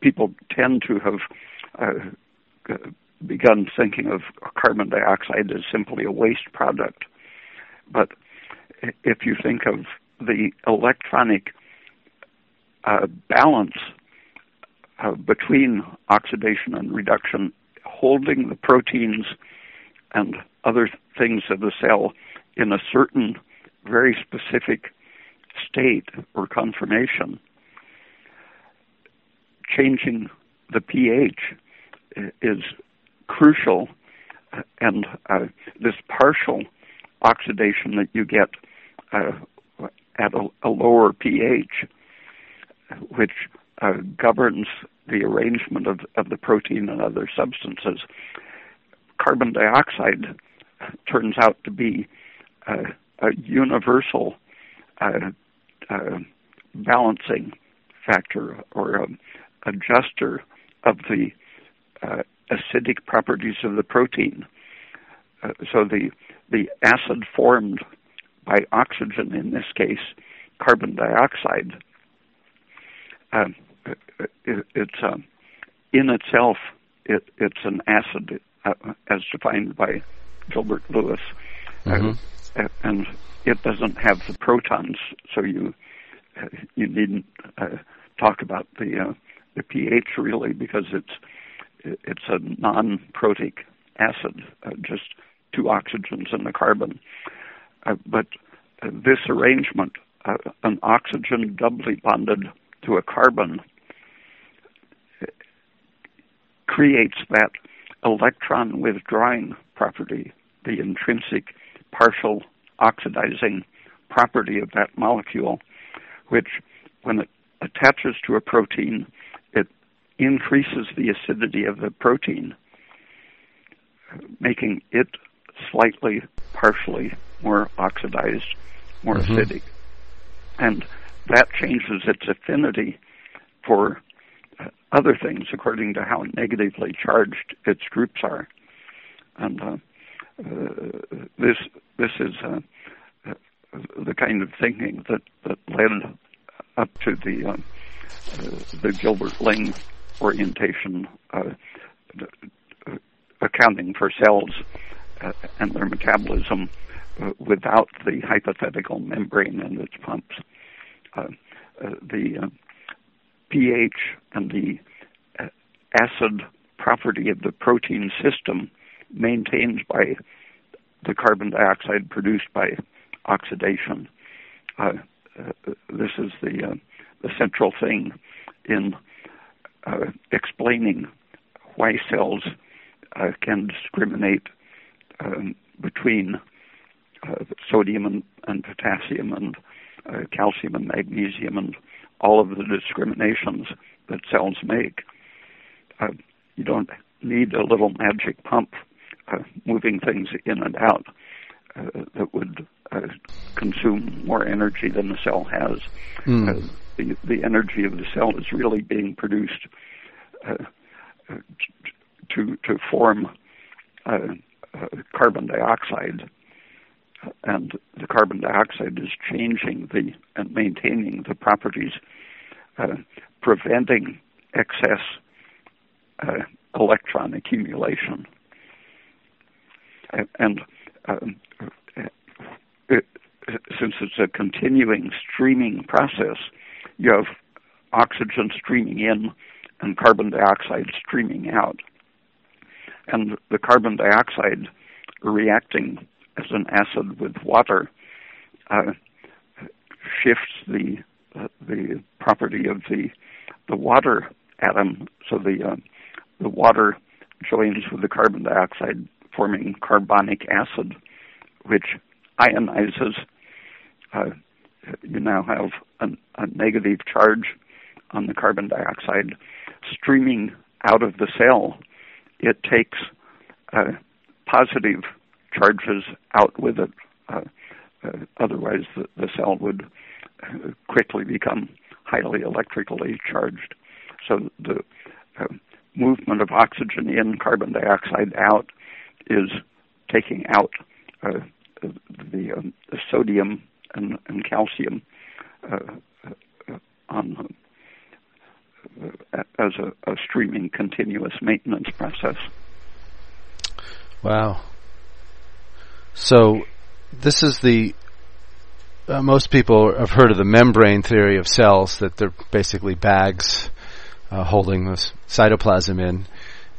people tend to have begun thinking of carbon dioxide as simply a waste product. But if you think of the electronic uh, balance uh, between oxidation and reduction, holding the proteins and other things of the cell in a certain very specific state or conformation. Changing the pH is crucial, and uh, this partial oxidation that you get uh, at a, a, lower pH, which uh, governs the arrangement of, of the protein and other substances. Carbon dioxide turns out to be uh, a universal uh, uh balancing factor or a adjuster of the uh, acidic properties of the protein. So the the acid formed by oxygen, in this case, carbon dioxide, uh, it, it's um, in itself it, it's an acid uh, as defined by Gilbert Lewis, mm-hmm. uh, and it doesn't have the protons, so you uh, you needn't uh, talk about the uh, the pH really because it's it's a non-protic acid, just two oxygens and a carbon. Uh, but this arrangement, uh, an oxygen doubly bonded to a carbon creates that electron withdrawing property, the intrinsic partial oxidizing property of that molecule, which when it attaches to a protein, it increases the acidity of the protein, making it slightly, partially more oxidized, more mm-hmm. acidic. And that changes its affinity for other things according to how negatively charged its groups are. And uh, uh, this this is uh, uh the kind of thinking that, that led up to the uh, uh, the Gilbert Ling orientation, accounting for cells and their metabolism without the hypothetical membrane and its pumps. the pH and the uh, acid property of the protein system maintained by the carbon dioxide produced by oxidation. Uh, uh, this is the uh, the central thing in uh, explaining why cells uh, can discriminate um, between uh, sodium and, and, potassium and uh, calcium and magnesium and all of the discriminations that cells make. Uh, you don't need a little magic pump uh, moving things in and out uh, that would consume more energy than the cell has. Mm. the, the energy of the cell is really being produced to to form uh, uh, carbon dioxide, and the carbon dioxide is changing the and maintaining the properties, uh, preventing excess uh, electron accumulation, and um, it, since it's a continuing streaming process, you have oxygen streaming in and carbon dioxide streaming out. And the carbon dioxide reacting as an acid with water uh, shifts the uh, the property of the the water atom. So the uh, the water joins with the carbon dioxide, forming carbonic acid, which ionizes. Uh, you now have a, a negative charge on the carbon dioxide streaming out of the cell it takes uh, positive charges out with it. Uh, uh, otherwise, the, the, cell would uh, quickly become highly electrically charged. So the uh, movement of oxygen in, carbon dioxide out, is taking out uh, the, um, sodium and, and calcium on as a, a streaming continuous maintenance process. Wow. So this is the uh, most people have heard of the membrane theory of cells that they're basically bags uh, holding the cytoplasm in.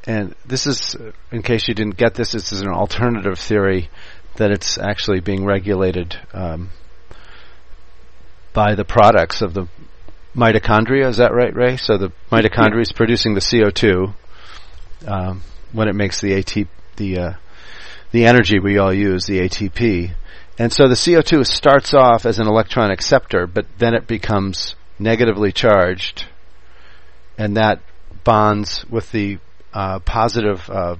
And this is, in case you didn't get this, this is an alternative theory that it's actually being regulated um, by the products of the mitochondria. Is that right, Ray? So the mitochondria is producing the CO2 um, when it makes the AT the uh, the energy we all use, the ATP. And so the CO2 starts off as an electron acceptor, but then it becomes negatively charged, and that bonds with the uh, positive uh,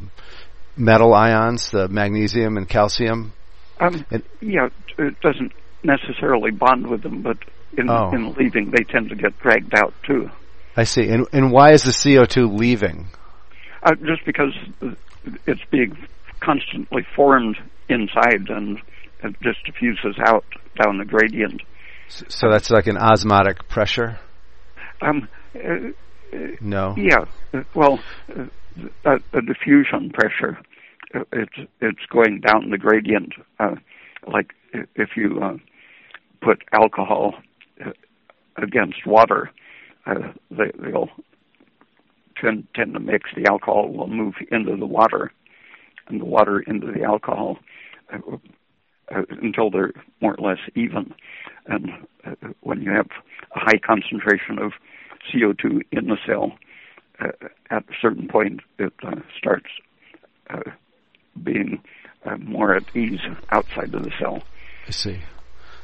metal ions, the magnesium and calcium. Um, yeah, it doesn't necessarily bond with them, but in, oh. in leaving, they tend to get dragged out too. I see. And, and why is the CO2 leaving? Uh, just because it's being constantly formed inside and it just diffuses out down the gradient. So that's like an osmotic pressure? Um, uh, no. Yeah. Well, uh, a, a, diffusion pressure. Uh, it's it's going down the gradient. Uh, like if you uh, put alcohol against water, uh, they, will tend, tend to mix. The alcohol will move into the water, and the water into the alcohol uh, uh, until they're more or less even. And uh, when you have a high concentration of CO2 in the cell, uh, at a certain point it uh, starts being more at ease outside of the cell. I see.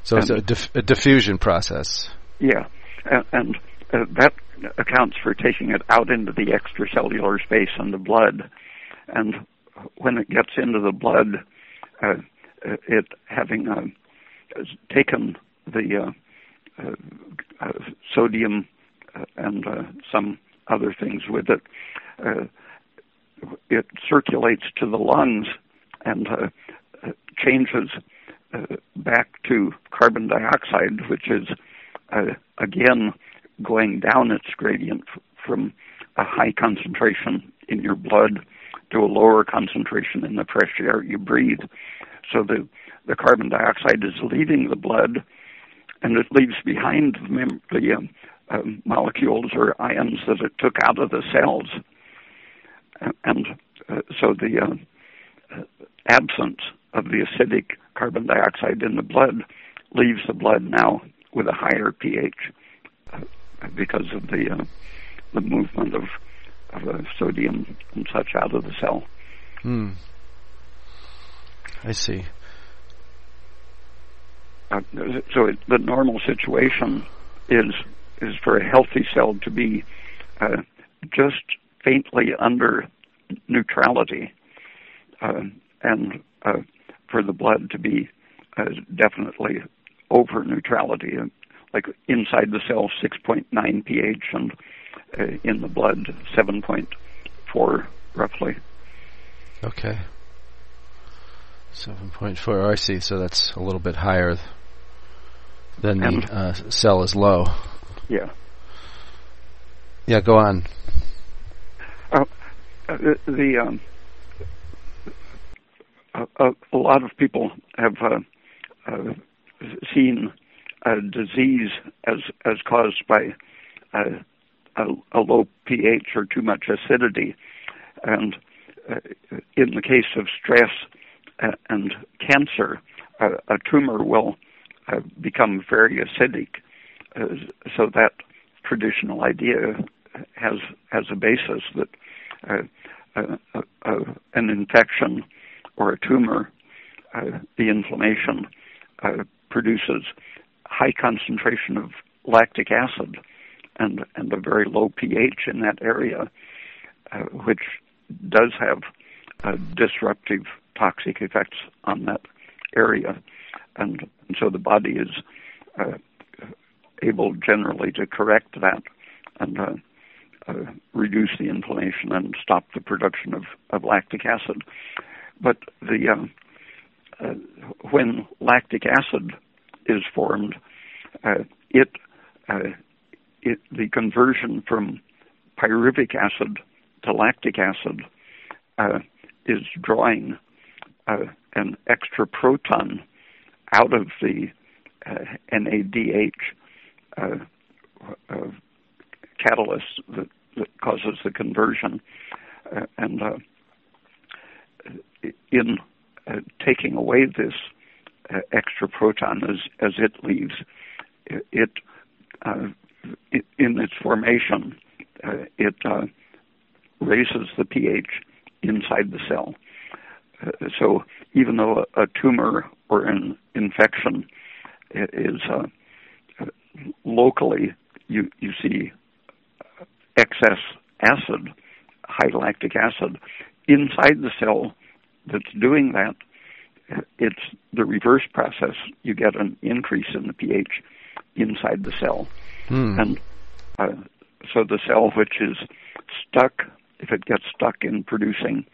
So and it's a, diff- a diffusion process. Yeah, and, and uh, that accounts for taking it out into the extracellular space and the blood, and when it gets into the blood, uh, it having uh, taken the uh, uh, sodium uh, and some other things with it, it circulates to the lungs and changes back to carbon dioxide, which is uh, again going down its gradient from a high concentration in your blood to a lower concentration in the fresh air you breathe. So the, the carbon dioxide is leaving the blood and it leaves behind the, mem- the um, um, molecules or ions that it took out of the cells. And uh, so the uh, absence of the acidic carbon dioxide in the blood leaves the blood now with a higher pH uh, because of the uh, the movement of sodium and such out of the cell. Hmm. I see. Uh, so it, the normal situation is is for a healthy cell to be uh, just faintly under neutrality, uh, and uh, for the blood to be uh, definitely over neutrality, like inside the cell 6.9 pH and uh, in the blood 7.4 roughly. Okay. 7.4. I see. So that's a little bit higher than the uh, cell is low. Yeah. Yeah, go on. Uh, the, the um, a, a, lot of people have uh, uh, seen a disease as as caused by uh, a, a, low pH or too much acidity, and uh, in the case of stress and cancer, a tumor will become very acidic. so that traditional idea has has a basis that uh, uh, uh, an infection or a tumor, the inflammation produces high concentration of lactic acid and and a very low pH in that area, which does have disruptive toxic effects on that area, and, and so the body is uh, able generally to correct that and uh, uh, reduce the inflammation and stop the production of, of lactic acid. But the uh, when lactic acid is formed, uh, it, uh, it the conversion from pyruvic acid to lactic acid is drawing an extra proton out of the NADH catalyst that, that causes the conversion. Uh, and uh, in uh, taking away this uh, extra proton as, as it leaves, it, uh, it in its formation, uh, it uh, raises the pH inside the cell. Uh, so even though a, a, tumor or an infection is uh, locally, you, you see excess acid, high lactic acid, inside the cell that's doing that, it's the reverse process. You get an increase in the pH inside the cell. Hmm. And uh, so the cell which is stuck, if it gets stuck in producing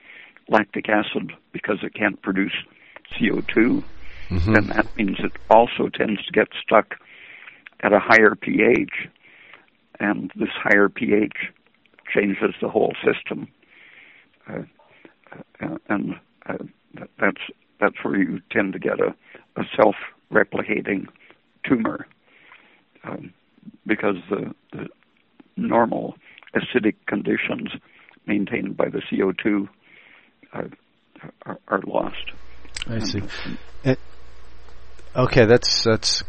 lactic acid because it can't produce CO2, mm-hmm. then that means it also tends to get stuck at a higher pH and this higher pH changes the whole system. Uh, uh, and uh, that's that's where you tend to get a, a self-replicating tumor um, because the, the, normal acidic conditions maintained by the CO2 uh, are, are, lost. I see. It, okay, that's that's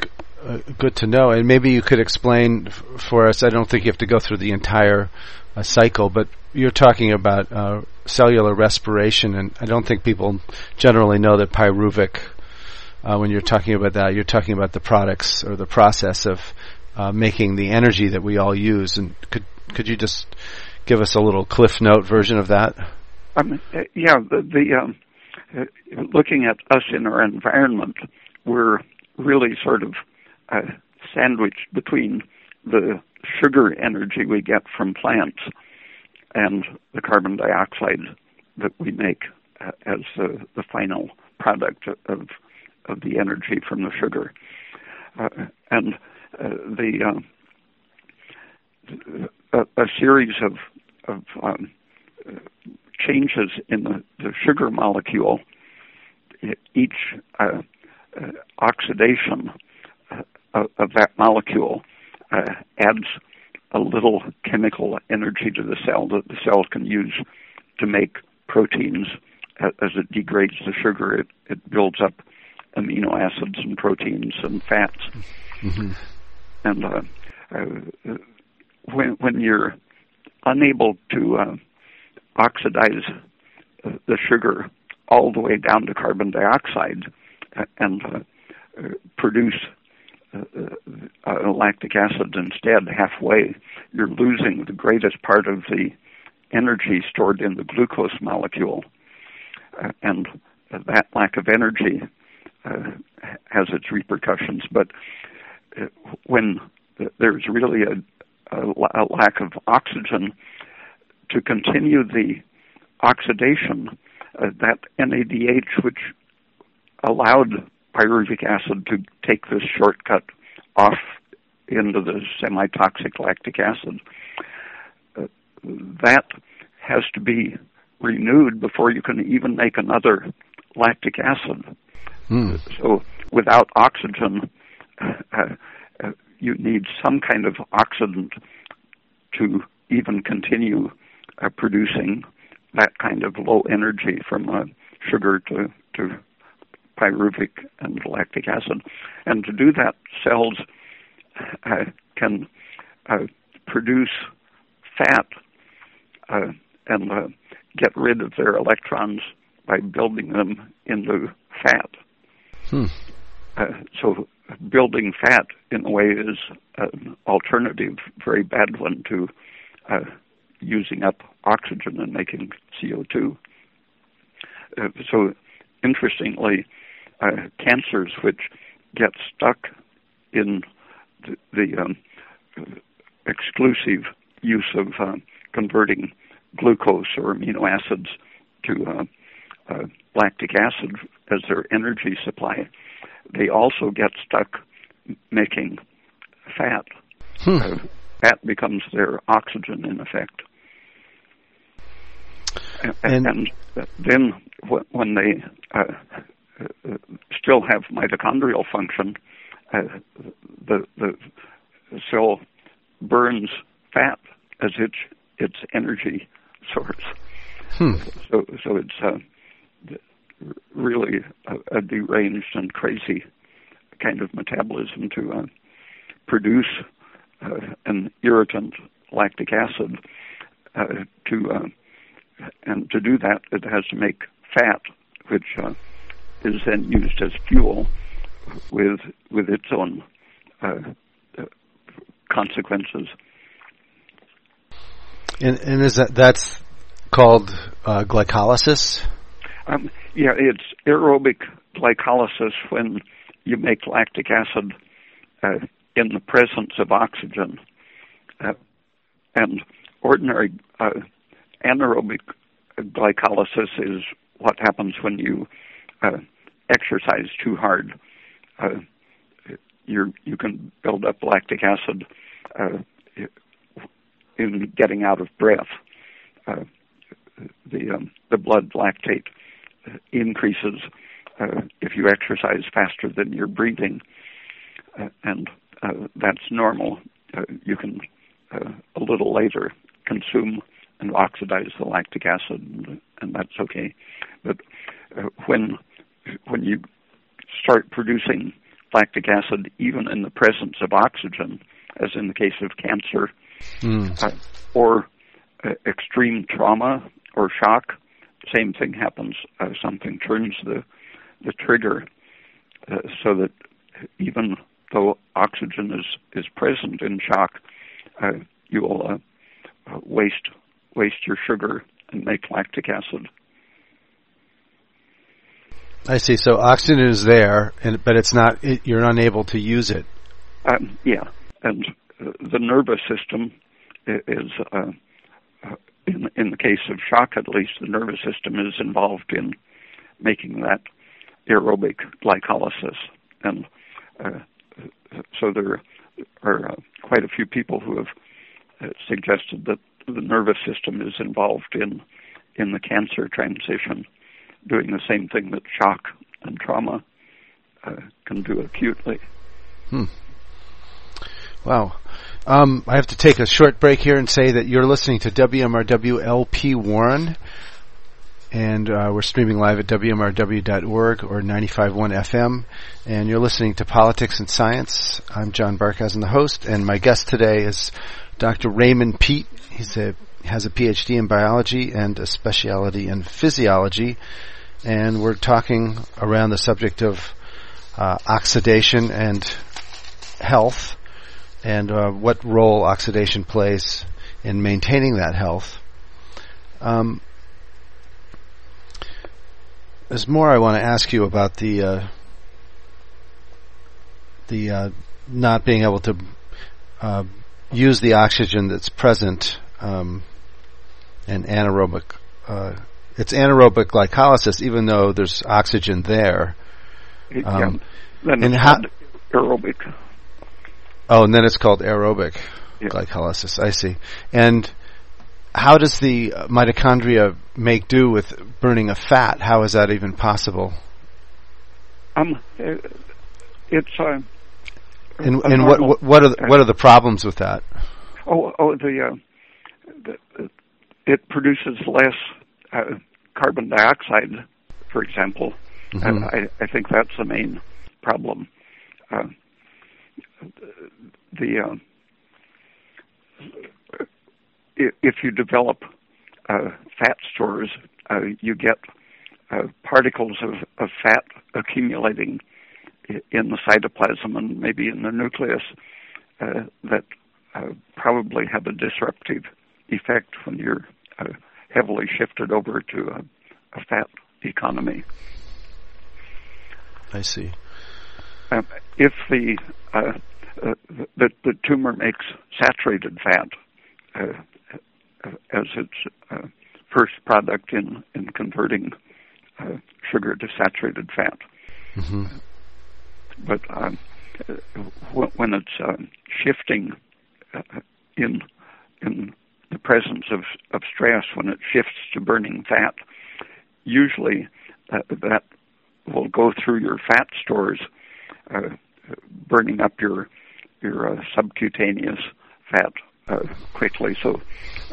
uh, good to know. And maybe you could explain f- for us. I don't think you have to go through the entire uh, cycle, but you're talking about uh, cellular respiration, and I don't think people generally know that pyruvic. Uh, when you're talking about that, you're talking about the products or the process of uh, making the energy that we all use. And could could you just give us a little cliff note version of that? Um, yeah, the, the um, looking at us in our environment, we're really sort of uh, sandwiched between the sugar energy we get from plants and the carbon dioxide that we make uh, as the, the final product of of the energy from the sugar, uh, and uh, the uh, a, a, series of of um, changes in the, the sugar molecule, each uh, oxidation of, of that molecule uh, adds a little chemical energy to the cell that the cell can use to make proteins. As it degrades the sugar, it, it builds up amino acids and proteins and fats. Mm-hmm. And uh, uh, when, when you're unable to uh, oxidize uh, the sugar all the way down to carbon dioxide and uh, produce uh, uh, lactic acid instead halfway, you're losing the greatest part of the energy stored in the glucose molecule. Uh, and that lack of energy uh, has its repercussions. But uh, when there's really a, a, lack of oxygen to continue the oxidation, uh, that NADH, which allowed pyruvic acid to take this shortcut off into the semi-toxic lactic acid. Uh, that has to be renewed before you can even make another lactic acid. Mm. So without oxygen, uh, you need some kind of oxidant to even continue uh, producing that kind of low energy from uh, sugar to, to pyruvic and lactic acid. And to do that, cells uh, can uh, produce fat uh, and uh, get rid of their electrons by building them into fat. Hmm. Uh, so building fat in a way is an alternative, very bad one to uh, using up oxygen and making CO2. so interestingly, uh, cancers which get stuck in the, the um, exclusive use of uh, converting glucose or amino acids to uh, uh, lactic acid as their energy supply, they also get stuck making fat. Hmm. Uh, fat becomes their oxygen in effect. And, and, then when they uh, still have mitochondrial function, uh, the the cell burns fat as its its energy source. Hmm. So so it's uh, really a, a, deranged and crazy kind of metabolism to uh, produce uh, an irritant lactic acid uh, to uh, and to do that it has to make fat which is then used as fuel with with its own uh, uh, consequences. And, and, is that that's called uh, glycolysis? Um, yeah, it's aerobic glycolysis when you make lactic acid uh, in the presence of oxygen, uh, and ordinary uh, anaerobic glycolysis is what happens when you uh, exercise too hard, uh, you you can build up lactic acid uh, in getting out of breath. The um, the blood lactate increases uh, if you exercise faster than you're breathing, uh, and uh, that's normal. Uh, you can uh, a little later consume and oxidize the lactic acid, and, and that's okay. But uh, when when you start producing lactic acid even in the presence of oxygen, as in the case of cancer, mm. uh, or uh, extreme trauma or shock, same thing happens. Uh, something turns the the trigger uh, so that even though oxygen is is present in shock, uh, you will uh, waste waste your sugar and make lactic acid. I see. So oxygen is there, and, but it's not. It, you're unable to use it. Um, yeah, and uh, the nervous system is, uh, uh, in in the case of shock, at least, the nervous system is involved in making that aerobic glycolysis, and uh, so there are uh, quite a few people who have uh, suggested that the nervous system is involved in in the cancer transition doing the same thing that shock and trauma uh, can do acutely. Hmm. Wow. Um, I have to take a short break here and say that you're listening to WMRW LP Warren, and uh, we're streaming live at WMRW.org or 95.1 FM, and you're listening to Politics and Science. I'm John Barkhouse, the host, and my guest today is Dr. Raymond Peat. He's a has a PhD in biology and a specialty in physiology, and we're talking around the subject of uh, oxidation and health, and uh, what role oxidation plays in maintaining that health. Um, there's more I want to ask you about the uh, the uh, not being able to uh, use the oxygen that's present um, in anaerobic. Uh, it's anaerobic glycolysis, even though there's oxygen there. Um, yeah. Then and how, aerobic. Oh, and then it's called aerobic yeah. glycolysis. I see. And how does the mitochondria make do with burning a fat? How is that even possible? Um, it's uh, and, and what what are the, what are the problems with that? Oh, oh, the, uh, the it produces less uh, carbon dioxide, for example. Mm-hmm. And I, I think that's the main problem. Uh, the uh, if you develop uh, fat stores, uh, you get uh, particles of, of fat accumulating in the cytoplasm and maybe in the nucleus uh, that uh, probably have a disruptive effect when you're uh, heavily shifted over to a, a fat economy. I see. Um, if the, uh, uh, the the tumor makes saturated fat uh, as its first product in in converting sugar to saturated fat. Mm-hmm but um, when it's um, shifting uh, in in the presence of, of stress, when it shifts to burning fat, usually uh, that will go through your fat stores, uh, burning up your your uh, subcutaneous fat uh, quickly. So,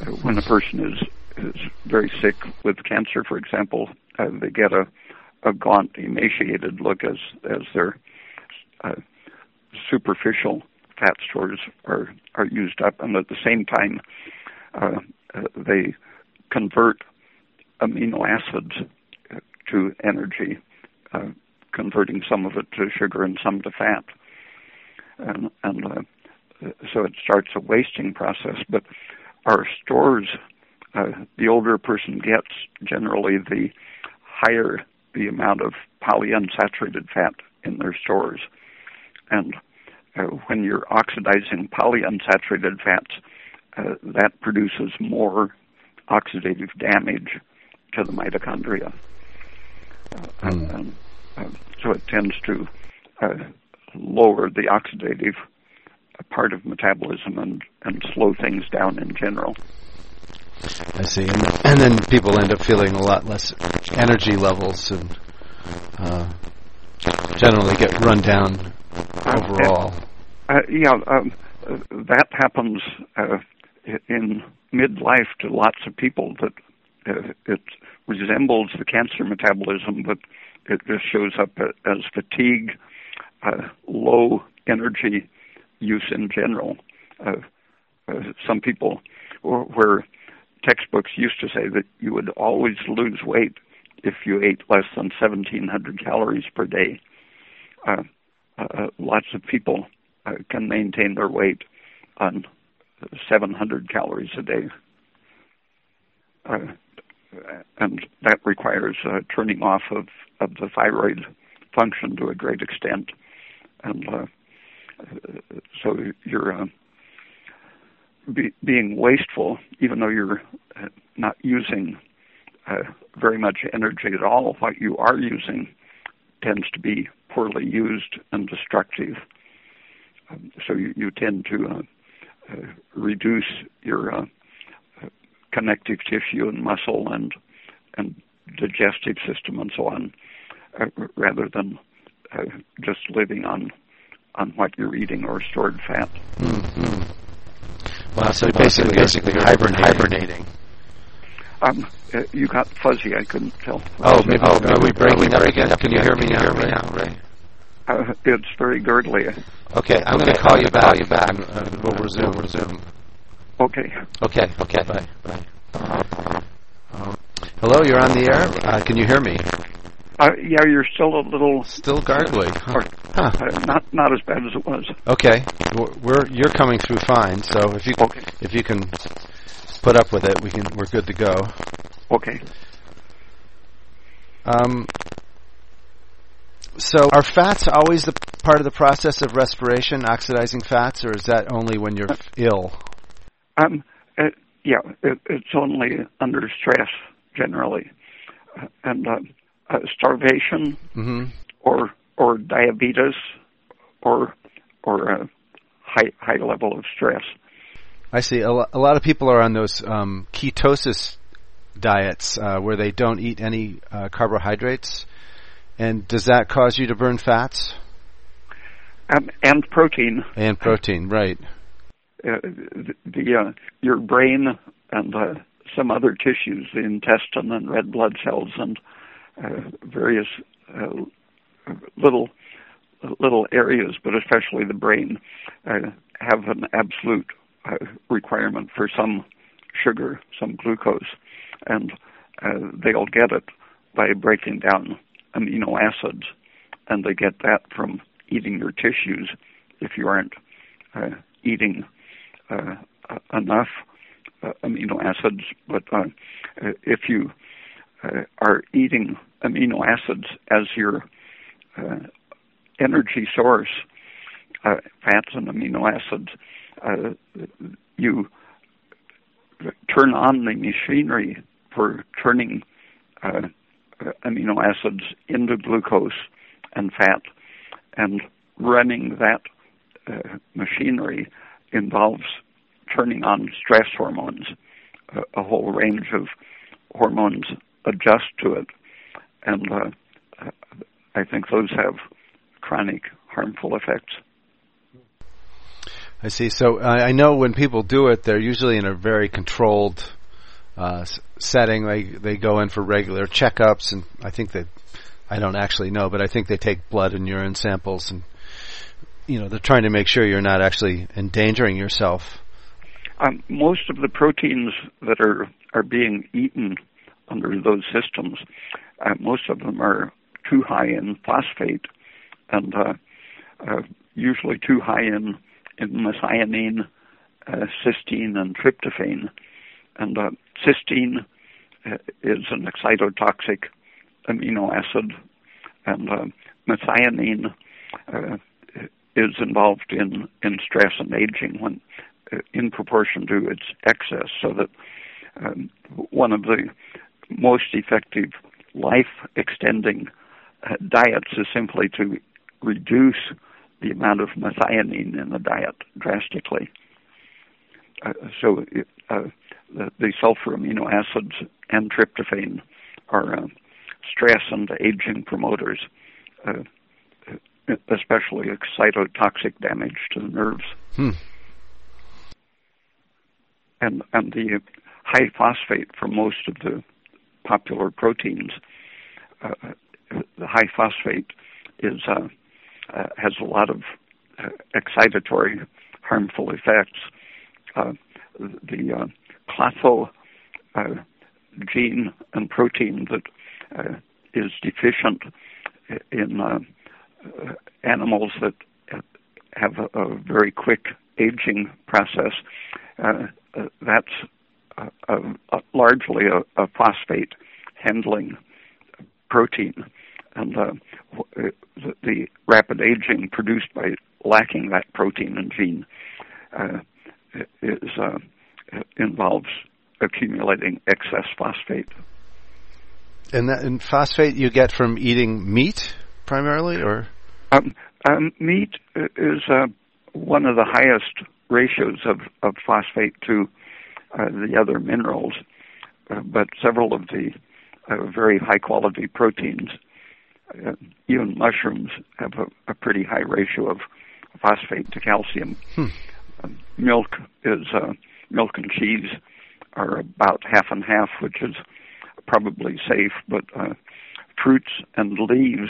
uh, when a person is is very sick with cancer, for example, they get a a gaunt, emaciated look as as their uh, superficial fat stores are are used up, and at the same time, uh, uh, they convert amino acids to energy, uh, converting some of it to sugar and some to fat, and, and uh, so it starts a wasting process. But our stores, uh, the older a person gets, generally the higher the amount of polyunsaturated fat in their stores. And uh, when you're oxidizing polyunsaturated fats, uh, that produces more oxidative damage to the mitochondria. Uh, mm. and, uh, so it tends to uh, lower the oxidative part of metabolism and, and slow things down in general. I see, and, and then people end up feeling a lot less energy levels and uh, generally get run down overall. Uh, yeah, um, that happens uh, in midlife to lots of people. That uh, it resembles the cancer metabolism, but it just shows up as fatigue, uh, low energy use in general. Uh, uh, some people, or, where textbooks used to say that you would always lose weight if you ate less than 1,700 calories per day. Uh, uh, lots of people uh, can maintain their weight on 700 calories a day. Uh, and that requires uh, turning off of, of the thyroid function to a great extent. And uh, so you're uh, be, being wasteful, even though you're not using very much energy at all. What you are using tends to be poorly used and destructive. Um, so you, you, tend to uh, uh, reduce your uh, connective tissue and muscle and and digestive system and so on, uh, rather than uh, just living on on what you're eating or stored fat. Mm-hmm. Well, so basically, basically hibernating. hibernating. Um, uh, you got fuzzy. I couldn't tell. Oh, maybe, oh, are we breaking up again? Can you hear me now? Right now, Ray? Uh, it's very gurgly. Okay, I'm going to call you back. Call you back. Uh, we'll resume. We'll resume. Okay. Okay. Okay. Bye. Bye. Um, hello, you're on the air. Uh, can you hear me? Uh, yeah, you're still a little Still gargling. Huh. Huh. uh, not not as bad as it was. Okay, we're, we're you're coming through fine. So if you Okay. if you can put up with it, we can we're good to go. Okay. Um, so are fats always the part of the process of respiration, oxidizing fats, or is that only when you're ill? Um. Uh, yeah, it, it's only under stress generally, uh, and uh, starvation hmm or or diabetes or or a high high level of stress. I see. A, lo- a lot of people are on those um, ketosis diets uh, where they don't eat any uh, carbohydrates. And does that cause you to burn fats Um, and protein. and protein? Right. Uh, the the, uh, your brain and uh, some other tissues, the intestine and red blood cells and various uh, little little areas, but especially the brain, uh, have an absolute uh, requirement for some sugar, some glucose, and uh, they'll get it by breaking down amino acids, and they get that from eating your tissues if you aren't uh, eating uh, enough uh, amino acids. But uh, if you uh, are eating amino acids as your uh, energy source, uh, fats and amino acids, uh, you turn on the machinery for turning uh, uh, amino acids into glucose and fat, and running that uh, machinery involves turning on stress hormones. A, a whole range of hormones adjust to it, and uh, I think those have chronic harmful effects. I see. So uh, I know when people do it, they're usually in a very controlled uh, setting. They they go in for regular checkups, and I think that I don't actually know, but I think they take blood and urine samples, and you know they're trying to make sure you're not actually endangering yourself. Um, most of the proteins that are are being eaten under those systems, uh, most of them are too high in phosphate, and uh, uh, usually too high in in methionine, uh, cysteine, and tryptophan. And uh, cysteine uh, is an excitotoxic amino acid, and methionine is involved in, in stress and aging when in proportion to its excess, so that um, one of the most effective life extending uh, diets is simply to reduce the amount of methionine in the diet drastically. Uh, so uh, the, the, sulfur amino acids and tryptophan are uh, stress and aging promoters, uh, especially excitotoxic damage to the nerves. Hmm. And, and the high phosphate for most of the popular proteins, uh, the high phosphate is uh, uh, has a lot of uh, excitatory, harmful effects. Uh, the uh, klotho gene and protein that is deficient in animals that have a, a, very quick aging process, that's largely a, a phosphate handling protein and uh, the, the, rapid aging produced by lacking that protein and gene uh, is uh, involves accumulating excess phosphate. And that and phosphate you get from eating meat primarily, or um, um, meat is uh, one of the highest ratios of, of phosphate to uh, the other minerals, uh, but several of the very high quality proteins uh, even mushrooms have a, a, pretty high ratio of phosphate to calcium. Hmm. Uh, milk is uh, milk and cheese are about half and half, which is probably safe. But uh, fruits and leaves,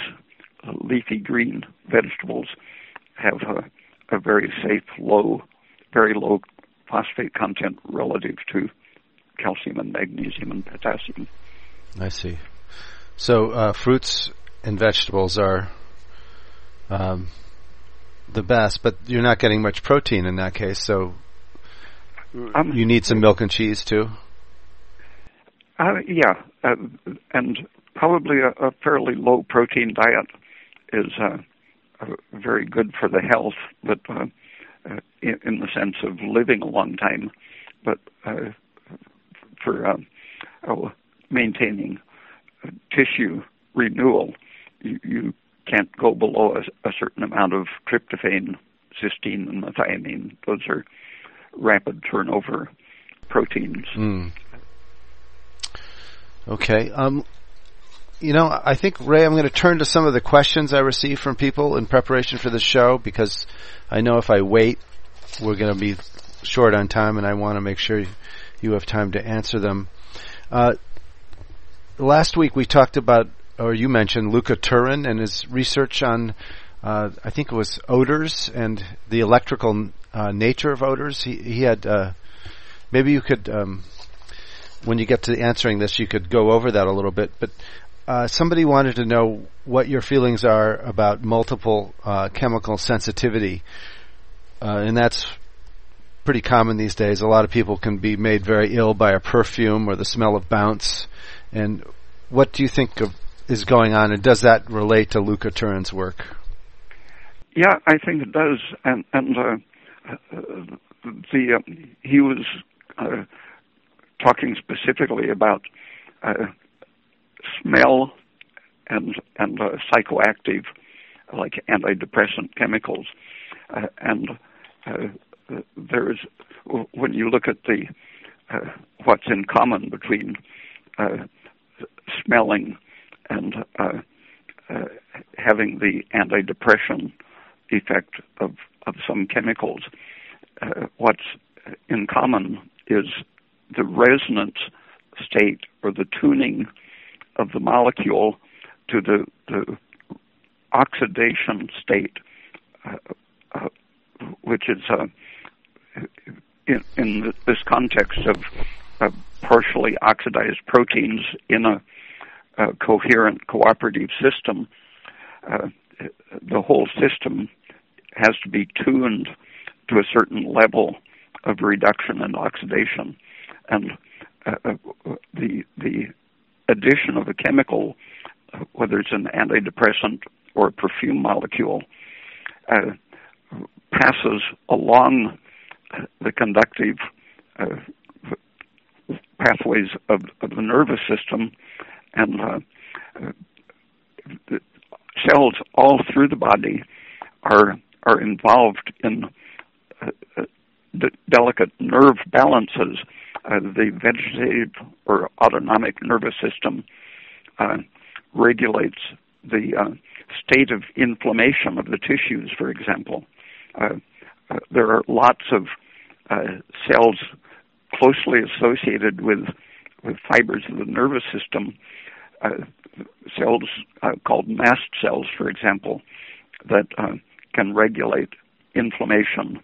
uh, leafy green vegetables, have a, a very safe, low, very low phosphate content relative to calcium and magnesium and potassium. I see. So uh, fruits and vegetables are um, the best, but you're not getting much protein in that case. So um, you need some milk and cheese too. Uh, yeah, uh, and probably a, a, fairly low protein diet is uh, very good for the health, but uh, in, in, the sense of living a long time, but uh, for oh, maintaining tissue renewal, you, you, can't go below a, a certain amount of tryptophan, cysteine, and methionine. Those are rapid turnover proteins. Mm. Okay. Um, you know, I think Ray, I'm going to turn to some of the questions I received from people in preparation for the show because I know if I wait, we're going to be short on time, and I want to make sure you have time to answer them. Uh, last week we talked about, or you mentioned Luca Turin and his research on, uh, I think it was odors and the electrical uh, nature of odors. He, he had, uh, maybe you could, um, when you get to answering this, you could go over that a little bit. But uh, somebody wanted to know what your feelings are about multiple uh, chemical sensitivity, uh, and that's pretty common these days. A lot of people can be made very ill by a perfume or the smell of bounce. And what do you think of, is going on, and does that relate to Luca Turin's work? Yeah, I think it does, and and uh, the uh, he was talking specifically about smell and and uh, psychoactive, like antidepressant chemicals, uh, and uh, there's when you look at the uh, what's in common between uh, smelling and having the antidepressant effect of of some chemicals. what's in common is the resonance state or the tuning of the molecule to the, the oxidation state, uh, uh, which is uh, in, in, this context of, partially oxidized proteins in a, a coherent cooperative system. Uh, the whole system has to be tuned to a certain level of reduction and oxidation, and uh, uh the the addition of a chemical, whether it's an antidepressant or a perfume molecule, uh, passes along the conductive uh, pathways of, of, the nervous system and uh, cells all through the body are are involved in uh, uh delicate nerve balances uh, the vegetative or autonomic nervous system uh, regulates the uh, state of inflammation of the tissues, for example. Uh, uh, there are lots of uh, cells closely associated with with fibers of the nervous system, cells called mast cells, for example, that can regulate inflammation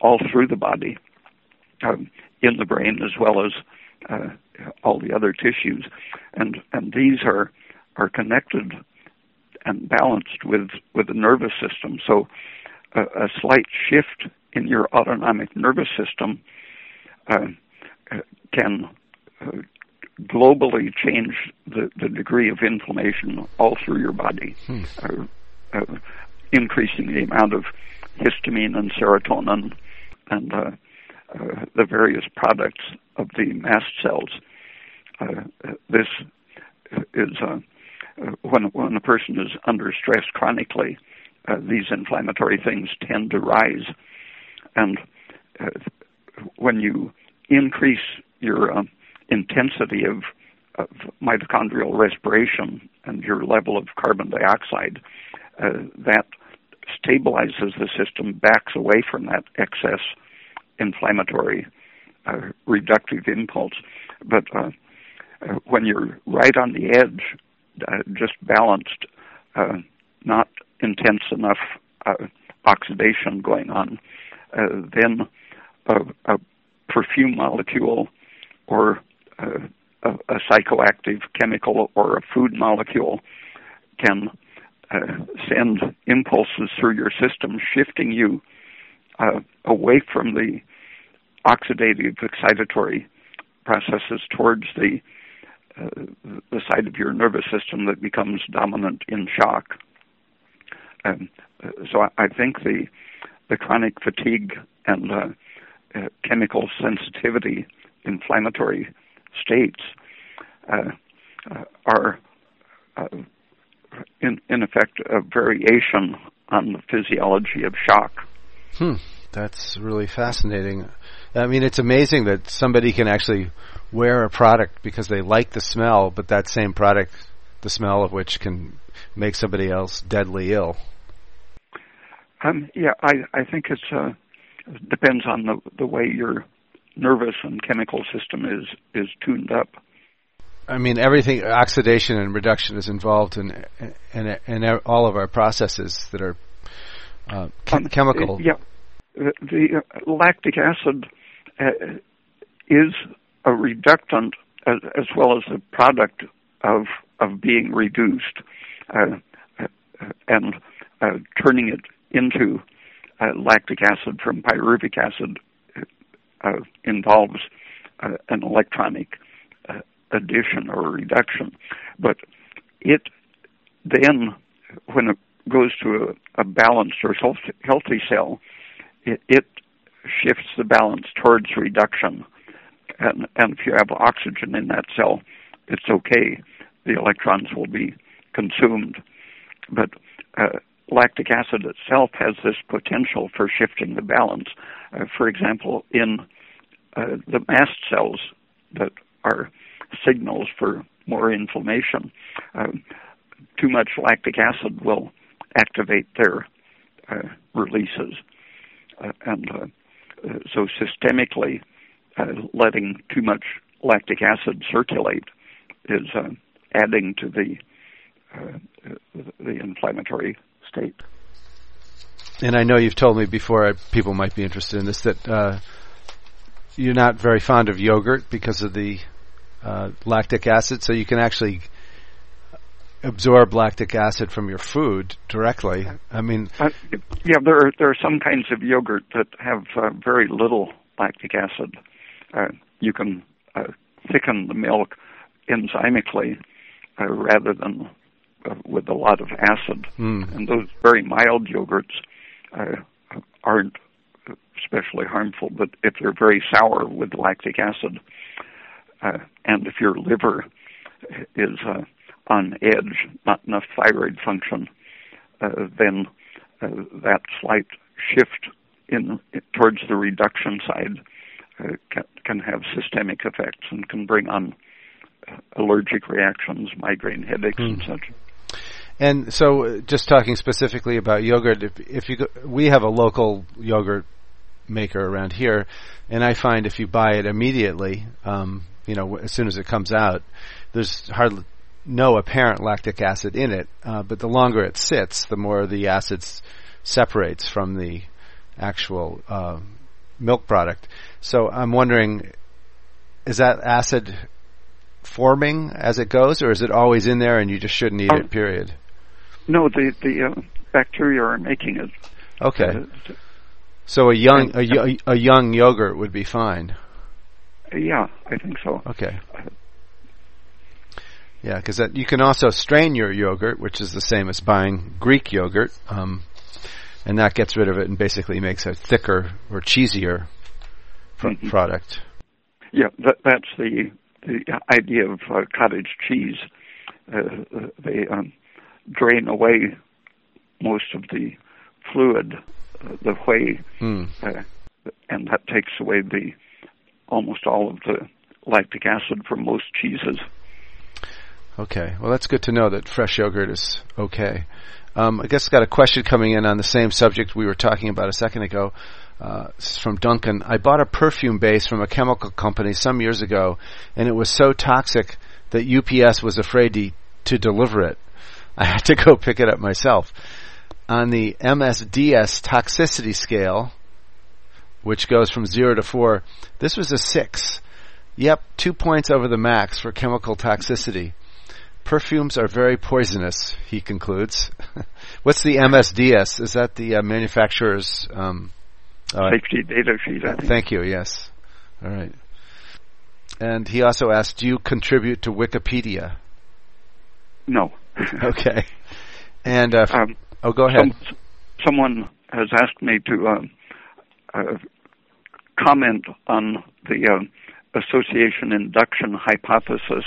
all through the body. Um, in the brain as well as uh, all the other tissues, and and these are are connected and balanced with with the nervous system. So a, a slight shift in your autonomic nervous system uh, can uh, globally change the, the degree of inflammation all through your body, hmm. Uh, uh, increasing the amount of histamine and serotonin and uh, uh, the various products of the mast cells. Uh, this is uh, when when a person is under stress chronically, these inflammatory things tend to rise, and when you increase your intensity of, of mitochondrial respiration and your level of carbon dioxide, uh, that stabilizes the system, backs away from that excess inflammatory uh, reductive impulse. But uh, uh, when you're right on the edge, uh, just balanced, uh, not intense enough oxidation going on, then a, a perfume molecule or a, a, psychoactive chemical or a food molecule can uh, send impulses through your system, shifting you uh, away from the oxidative excitatory processes towards the uh, the side of your nervous system that becomes dominant in shock. Um, so I, I, think the the chronic fatigue and uh, uh, chemical sensitivity inflammatory states uh, uh, are in in effect a variation on the physiology of shock. Hmm, that's really fascinating. I mean, it's amazing that somebody can actually wear a product because they like the smell, but that same product, the smell of which can make somebody else deadly ill. Um, yeah, I, I think it's uh, depends on the the way your nervous and chemical system is is tuned up. I mean, everything oxidation and reduction is involved in in, in all of our processes that are uh, um, chemical. Yeah, the, the uh, lactic acid uh, is a reductant as, as, well as a product of of being reduced and uh, turning it into lactic acid from pyruvic acid involves an electronic addition or reduction, but it then when it goes to a, a balanced or healthy cell, it, it shifts the balance towards reduction. And, and if you have oxygen in that cell, it's okay. The electrons will be consumed. But uh, lactic acid itself has this potential for shifting the balance. Uh, for example, in uh, the mast cells that are signals for more inflammation, uh, too much lactic acid will activate their uh, releases. Uh, and uh, uh, so systemically, letting too much lactic acid circulate is adding to the the inflammatory state. And I know you've told me before, people might be interested in this, that uh, you're not very fond of yogurt because of the uh, lactic acid, so you can actually absorb lactic acid from your food directly. I mean, uh, yeah, there are there are some kinds of yogurt that have uh, very little lactic acid. Uh, you can uh, thicken the milk enzymically uh, rather than uh, with a lot of acid, mm. and those very mild yogurts aren't especially harmful. But if they're very sour with lactic acid, and if your liver is on edge, not enough thyroid function, uh, then uh, that slight shift in towards the reduction side uh, can, can, have systemic effects and can bring on uh, allergic reactions, migraine headaches, mm. and such. And so, uh, just talking specifically about yogurt, if, if you go, we have a local yogurt maker around here, and I find if you buy it immediately, um, you know, as soon as it comes out, there's hardly no apparent lactic acid in it, uh, but the longer it sits, the more the acid separates from the actual uh, milk product. So I'm wondering, is that acid forming as it goes, or is it always in there and you just shouldn't eat um, it? Period. No, the the uh, bacteria are making it. Okay. Uh, so a young a, a young yogurt would be fine. Yeah, I think so. Okay. Uh, yeah, because you can also strain your yogurt, which is the same as buying Greek yogurt, um, and that gets rid of it and basically makes a thicker or cheesier pr- mm-hmm. product. Yeah, that, that's the the idea of uh, cottage cheese. Uh, they um, drain away most of the fluid, uh, the whey, mm. and that takes away the almost all of the lactic acid from most cheeses. Okay. Well, that's good to know that fresh yogurt is okay. Um, I guess I got a question coming in on the same subject we were talking about a second ago. Uh, from Duncan. I bought a perfume base from a chemical company some years ago, and it was so toxic that UPS was afraid to, to deliver it. I had to go pick it up myself. On the MSDS toxicity scale, which goes from zero to four. This was a six. Yep, two points over the max for chemical toxicity. Perfumes are very poisonous, he concludes. What's the MSDS? Is that the uh, manufacturer's um, uh, safety data sheet? Thank you. Yes. All right. And he also asked, "Do you contribute to Wikipedia?" No. okay. And uh, um, oh, go ahead. Some, someone has asked me to um, uh, comment on the uh, association induction hypothesis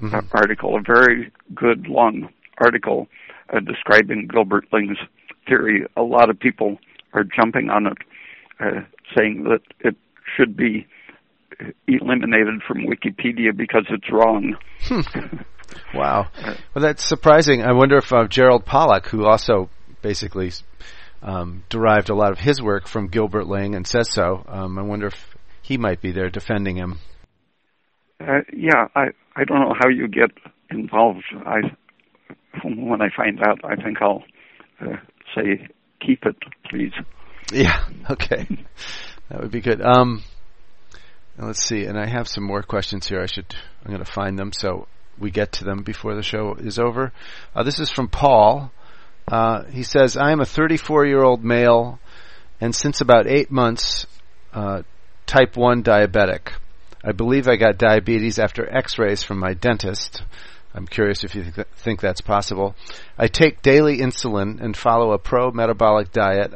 mm-hmm. article, a very good long article uh, describing Gilbert Ling's theory. A lot of people are jumping on it, uh, saying that it should be eliminated from Wikipedia because it's wrong. Hmm. wow. Well, that's surprising. I wonder if uh, Gerald Pollack, who also basically um, derived a lot of his work from Gilbert Ling and says so, um, I wonder if he might be there defending him. Uh, yeah, I I don't know how you get involved. I when I find out, I think I'll uh, say keep it, please. Yeah. Okay. that would be good. Um, let's see. And I have some more questions here. I should. I'm going to find them so we get to them before the show is over. Uh, this is from Paul. Uh, he says, "I am a 34 year old male, and since about eight months, uh, type one diabetic. I believe I got diabetes after X-rays from my dentist." I'm curious if you th- think that's possible. I take daily insulin and follow a pro metabolic diet.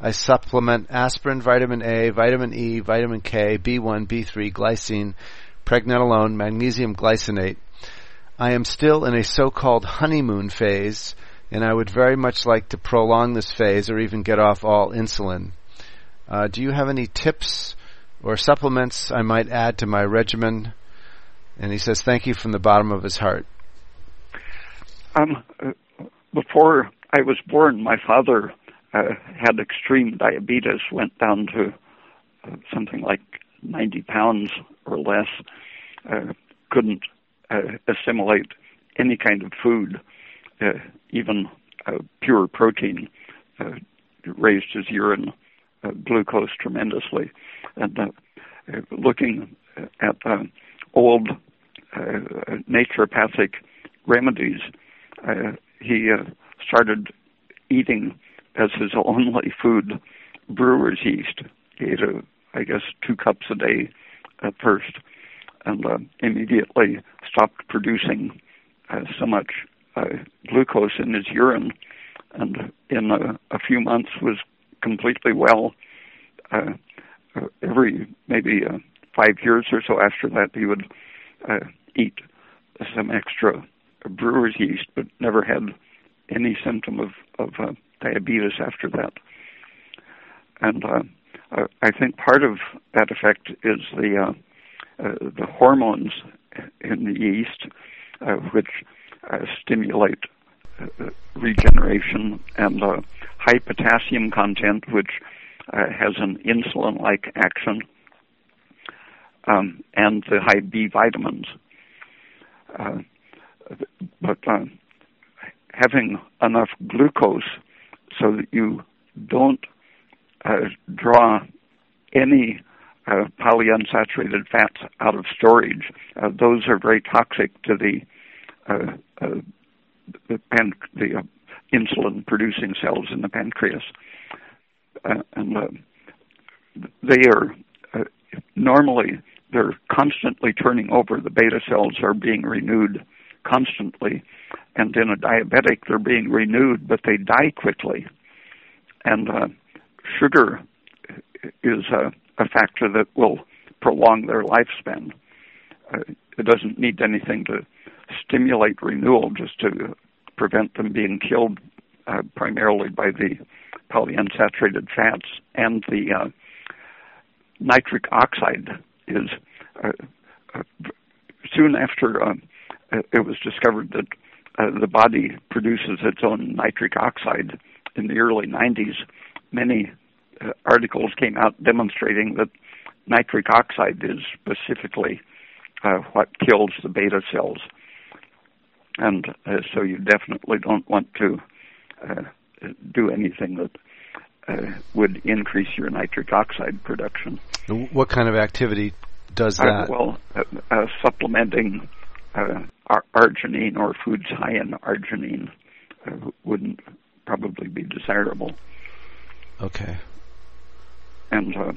I supplement aspirin, vitamin A, vitamin E, vitamin K, B1, B3, glycine, pregnenolone, magnesium glycinate. I am still in a so-called honeymoon phase, and I would very much like to prolong this phase or even get off all insulin. Uh, do you have any tips or supplements I might add to my regimen? And he says, thank you from the bottom of his heart. Um, uh, before I was born, my father uh, had extreme diabetes, went down to uh, something like 90 pounds or less, uh, couldn't uh, assimilate any kind of food, even pure protein, raised his urine glucose tremendously. And looking at old naturopathic remedies, he started eating as his only food brewer's yeast. He ate, a, I guess, two cups a day at first, and uh, immediately stopped producing uh, so much uh, glucose in his urine, and in a, a few months was completely well. Uh, uh, every maybe uh, five years or so after that, he would uh, eat some extra brewer's yeast, but never had any symptom of of uh, diabetes after that. And uh, uh, I think part of that effect is the uh, uh, the hormones in the yeast, uh, which uh, stimulate uh, regeneration, and uh, high potassium content, which uh, has an insulin-like action, um, and the high B vitamins. Uh, but uh, having enough glucose so that you don't uh, draw any uh, polyunsaturated fats out of storage. Uh, those are very toxic to the the, pan- the insulin producing cells in the pancreas, and they are normally they're constantly turning over. The beta cells are being renewed constantly, and in a diabetic, they're being renewed, but they die quickly. And uh, sugar is a, a factor that will prolong their lifespan. Uh, it doesn't need anything to stimulate renewal, just to prevent them being killed uh, primarily by the polyunsaturated fats and the uh, nitric oxide is uh, uh, soon after uh, it was discovered that uh, the body produces its own nitric oxide in the early 90s. Many uh, articles came out demonstrating that nitric oxide is specifically uh, what kills the beta cells. And uh, so you definitely don't want to uh, do anything that uh, would increase your nitric oxide production. What kind of activity does Uh, that? well, uh, uh, supplementing uh, ar- arginine or foods high in arginine uh, wouldn't probably be desirable. okay. And uh,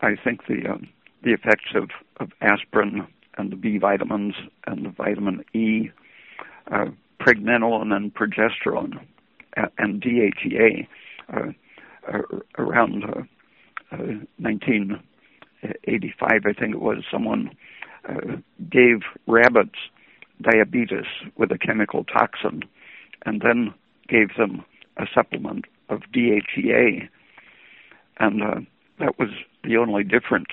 I think the uh, the effects of, of aspirin and the B vitamins and the vitamin E, uh, pregnenolone and progesterone, and DHEA uh, uh, around uh, uh, 1985, I think it was, someone gave rabbits diabetes with a chemical toxin and then gave them a supplement of DHEA. And uh, that was the only difference.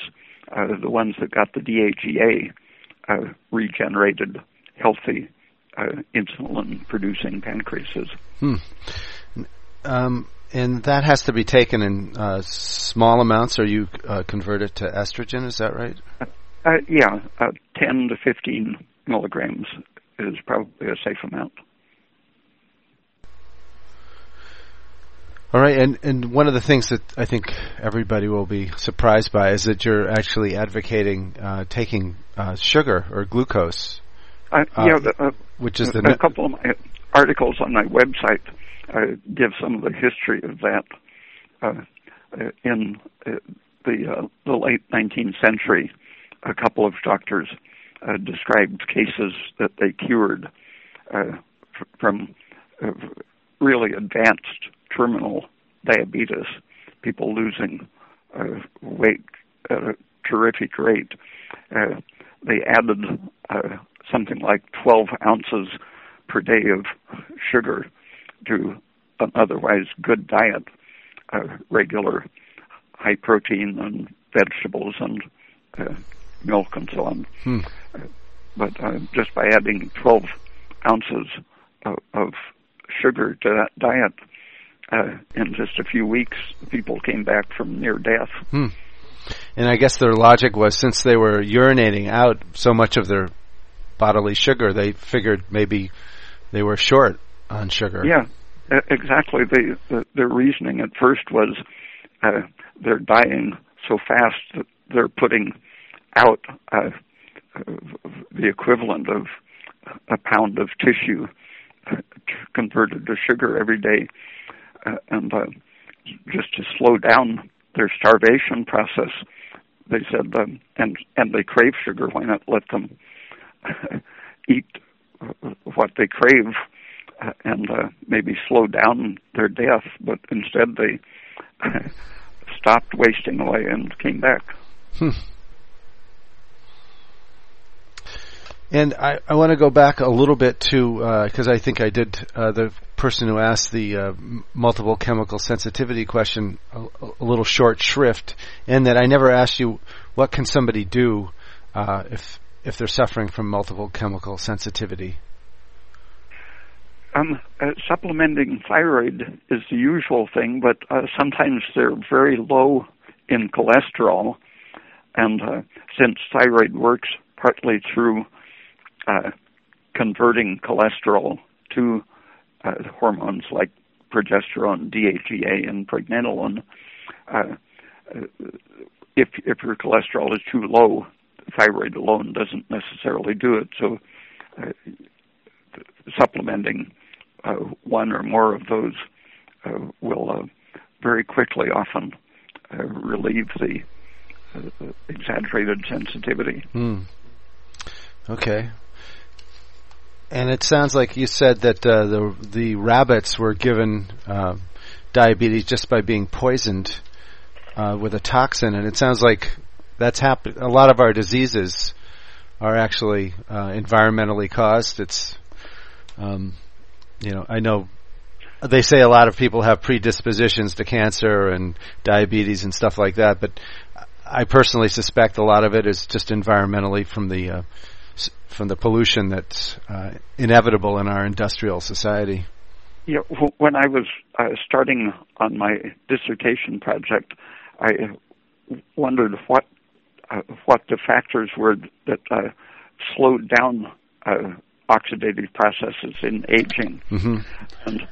Uh, the ones that got the DHEA uh, regenerated healthy uh, insulin producing pancreases. Hmm. Um, and that has to be taken in uh, small amounts, or you uh, convert it to estrogen. Is that right? Uh, yeah, uh, 10 to 15 milligrams is probably a safe amount. All right, and and one of the things that I think everybody will be surprised by is that you're actually advocating uh, taking uh, sugar or glucose, Uh, Uh, yeah, the, uh, which is the a couple of my articles on my website uh, give some of the history of that. Uh, uh, in uh, the uh, the late 19th century, a couple of doctors uh, described cases that they cured uh, f- from uh, really advanced terminal diabetes, people losing uh, weight at a terrific rate. Uh, they added uh, something like 12 ounces per day of sugar to an otherwise good diet, uh, regular high protein and vegetables and uh, milk and so on. Hmm. But uh, just by adding 12 ounces of, of sugar to that diet, uh, in just a few weeks, people came back from near death. Hmm. And I guess their logic was since they were urinating out so much of their bodily sugar, they figured maybe they were short on sugar. Yeah, exactly. The, the their reasoning at first was uh, they're dying so fast that they're putting out uh, the equivalent of a pound of tissue uh, converted to sugar every day, uh, and uh, just to slow down their starvation process, they said, um, and and they crave sugar. Why not let them eat uh, what they crave? uh, and uh, maybe slow down their death, but instead they stopped wasting away and came back. Hmm. And I, I want to go back a little bit to because I think I did uh, the person who asked the uh, multiple chemical sensitivity question a, a little short shrift, and that I never asked you what can somebody do uh, if if they're suffering from multiple chemical sensitivity. Um, uh, supplementing thyroid is the usual thing, but uh, sometimes they're very low in cholesterol, and uh, since thyroid works partly through uh, converting cholesterol to uh, hormones like progesterone, DHEA, and pregnenolone, uh, if if your cholesterol is too low, thyroid alone doesn't necessarily do it. So, uh, supplementing uh, one or more of those uh, will uh, very quickly often uh, relieve the uh, exaggerated sensitivity. Hmm. Okay. And it sounds like you said that the the rabbits were given diabetes just by being poisoned with a toxin, and it sounds like that's happened. A lot of our diseases are actually uh, environmentally caused. It's um, you know, I know they say a lot of people have predispositions to cancer and diabetes and stuff like that, but I personally suspect a lot of it is just environmentally from the uh, from the pollution that's uh, inevitable in our industrial society. Yeah, when I was uh, starting on my dissertation project, I wondered what uh, what the factors were that uh, slowed down uh, oxidative processes in aging. hmm And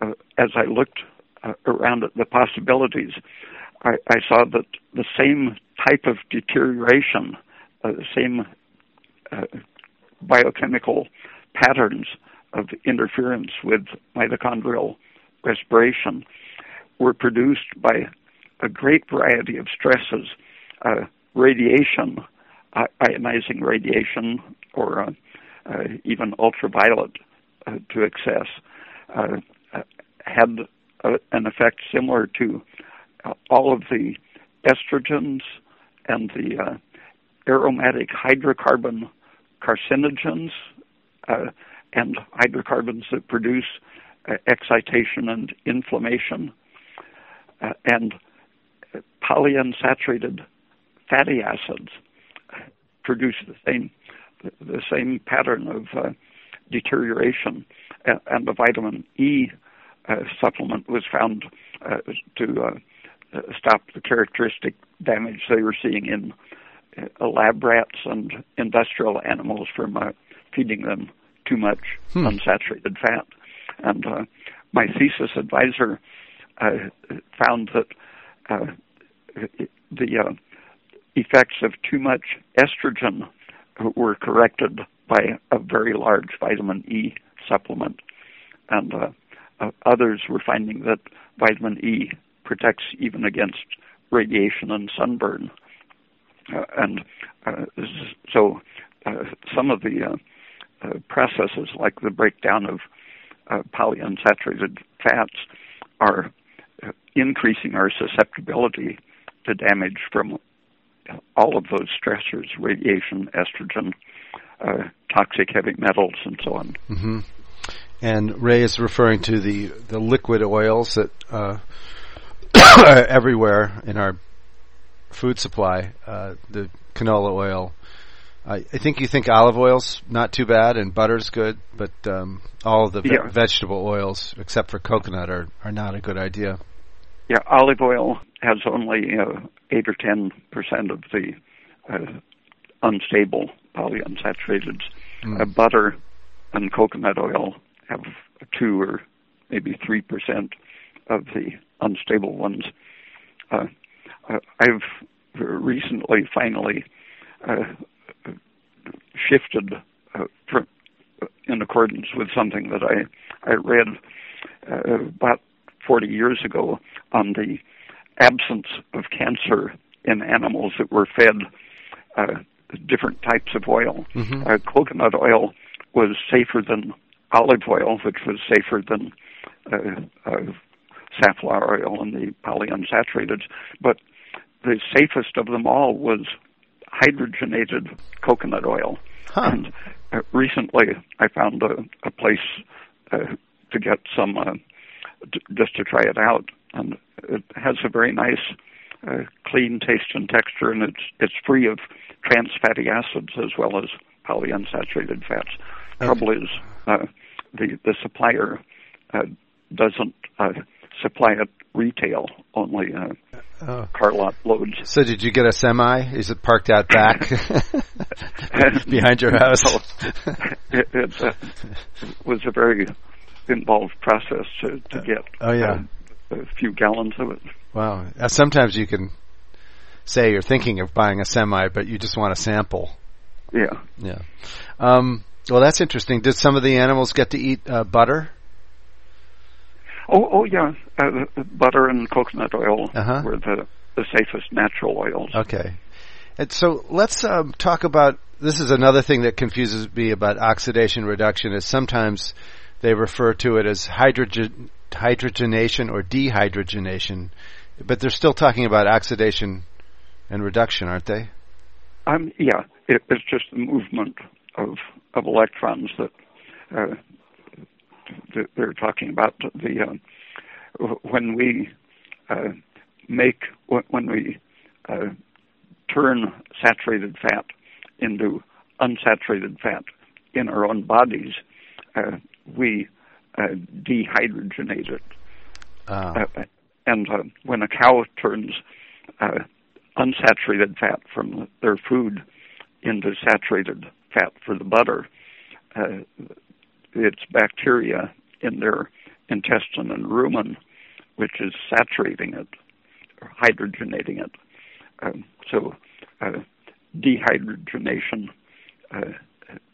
uh, as I looked uh, around at the possibilities, I, I, saw that the same type of deterioration, uh, the same uh, biochemical patterns of interference with mitochondrial respiration were produced by a great variety of stresses, uh, radiation, uh, ionizing radiation, or uh, uh even ultraviolet uh, to excess, uh, had an effect similar to all of the estrogens and the aromatic hydrocarbon carcinogens and hydrocarbons that produce excitation and inflammation. and polyunsaturated fatty acids produce the same the same pattern of uh, deterioration, and the vitamin E uh, supplement was found uh, to uh, stop the characteristic damage they were seeing in uh, lab rats and industrial animals from uh, feeding them too much hmm. unsaturated fat. And my thesis advisor found that uh, the uh, effects of too much estrogen were corrected by a very large vitamin E supplement, and uh, uh, others were finding that vitamin E protects even against radiation and sunburn, uh, and uh, so some of the processes, like the breakdown of polyunsaturated fats, are increasing our susceptibility to damage from all of those stressors radiation, estrogen, uh, toxic heavy metals, and so on. Mm-hmm. And Ray is referring to the, the liquid oils that uh, are everywhere in our food supply, uh, the canola oil. I, I think you think olive oil's not too bad and butter's good, but um, all the ve- yeah. vegetable oils, except for coconut, are, are not a good idea. Yeah, olive oil has only uh, eight or ten percent of the uh, unstable polyunsaturated. Mm. Uh, butter and coconut oil have two or maybe three percent of the unstable ones. Uh, uh I've recently finally uh, shifted uh, from, in accordance with something that I I read about 40 years ago on the absence of cancer in animals that were fed uh, different types of oil. Mm-hmm. Uh, coconut oil was safer than olive oil, which was safer than uh, uh, safflower oil and the polyunsaturated. But the safest of them all was hydrogenated coconut oil. Huh. And uh, recently, I found a, a place uh, to get some uh, just to try it out, and it has a very nice, uh, clean taste and texture, and it's it's free of trans fatty acids as well as polyunsaturated fats. Okay. Trouble is, uh, the the supplier uh, doesn't uh, supply it retail, only uh, oh. car lot loads. So, did you get a semi? Is it parked out back behind your house? it, it uh, was a very involved process to, to get. Oh yeah, a, a few gallons of it. Wow. Uh, sometimes you can say you're thinking of buying a semi, but you just want a sample. Yeah. Yeah. Um, well, that's interesting. Did some of the animals get to eat uh, butter? Oh, oh yeah. Uh, butter and coconut oil uh-huh. were the the safest natural oils. Okay. And so let's um, talk about this is another thing that confuses me about oxidation reduction is sometimes they refer to it as hydrogen, hydrogenation or dehydrogenation, but they're still talking about oxidation and reduction, aren't they? Um, yeah, it, it's just the movement of of electrons that, uh, they're talking about. The uh, when we uh, make when we uh, turn saturated fat into unsaturated fat in our own bodies, uh, we uh, dehydrogenate it. Uh. Uh, and uh, when a cow turns uh, unsaturated fat from their food into saturated fat for the butter, it's bacteria in their intestine and rumen which is saturating it or hydrogenating it. Um, so uh, dehydrogenation uh,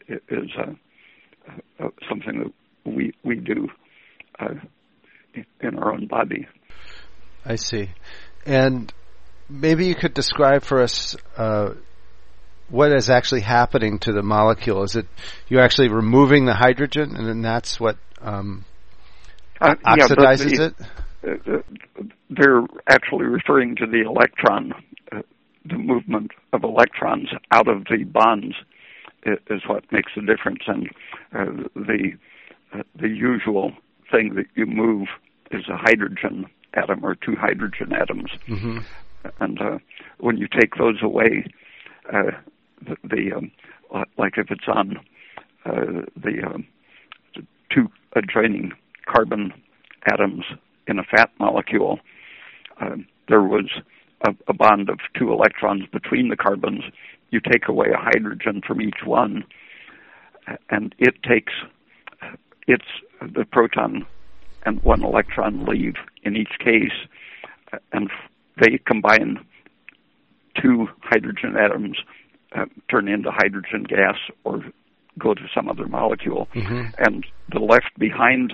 is uh, uh, something that we we do uh, in our own body. I see, and maybe you could describe for us uh, what is actually happening to the molecule. Is it you're actually removing the hydrogen, and then that's what um, uh, oxidizes yeah, it? Uh, they're actually referring to the electron, uh, the movement of electrons out of the bonds is what makes the difference, and uh, the uh, the usual thing that you move is a hydrogen atom or two hydrogen atoms, mm-hmm. and uh, when you take those away, uh, the, the um, like if it's on uh, the, um, two adjoining carbon atoms in a fat molecule, uh, there was a, a bond of two electrons between the carbons. You take away a hydrogen from each one, and it takes its the proton and one electron leave in each case, and they combine two hydrogen atoms, uh, turn into hydrogen gas, or go to some other molecule, mm-hmm. and the left behind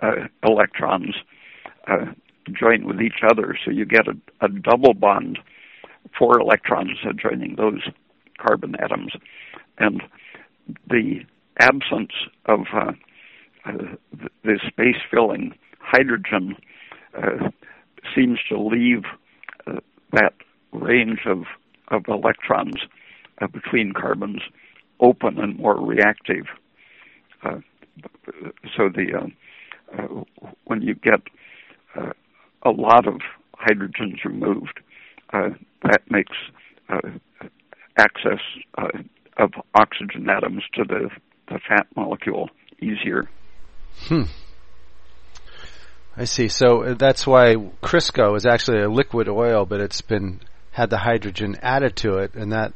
uh, electrons uh, join with each other, so you get a, a double bond, four electrons joining those carbon atoms, and the absence of uh, the space filling hydrogen uh, seems to leave uh, that range of, of electrons uh, between carbons open and more reactive. Uh, so the uh, when you get a lot of hydrogens removed, that makes access of oxygen atoms to the, the fat molecule easier. Hmm. I see. So uh, that's why Crisco is actually a liquid oil, but it's been had the hydrogen added to it, and that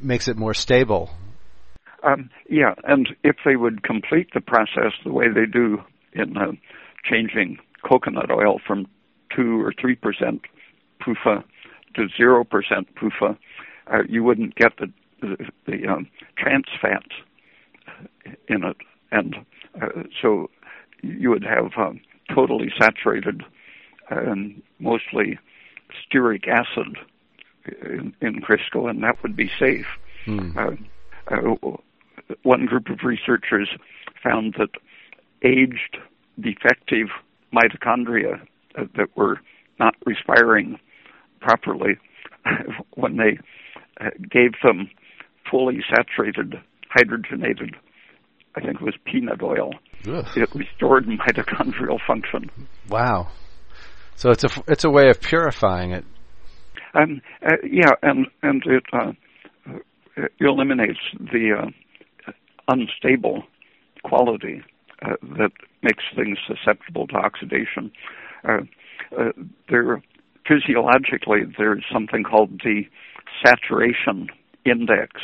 makes it more stable. Um, yeah, and if they would complete the process the way they do in uh, changing coconut oil from two or three percent PUFA to zero percent PUFA, uh, you wouldn't get the the, the um, trans fats in it, and uh, so you would have um, totally saturated and mostly stearic acid in, in Crisco, and that would be safe. Hmm. Uh, uh, one group of researchers found that aged, defective mitochondria uh, that were not respiring properly, when they uh, gave them fully saturated, hydrogenated I think it was peanut oil. Ugh. It restored mitochondrial function. Wow. So it's a it's a way of purifying it. Um, uh, yeah, and and it, uh, it eliminates the uh, unstable quality uh, that makes things susceptible to oxidation. Uh, uh, there, physiologically, there's something called the saturation index.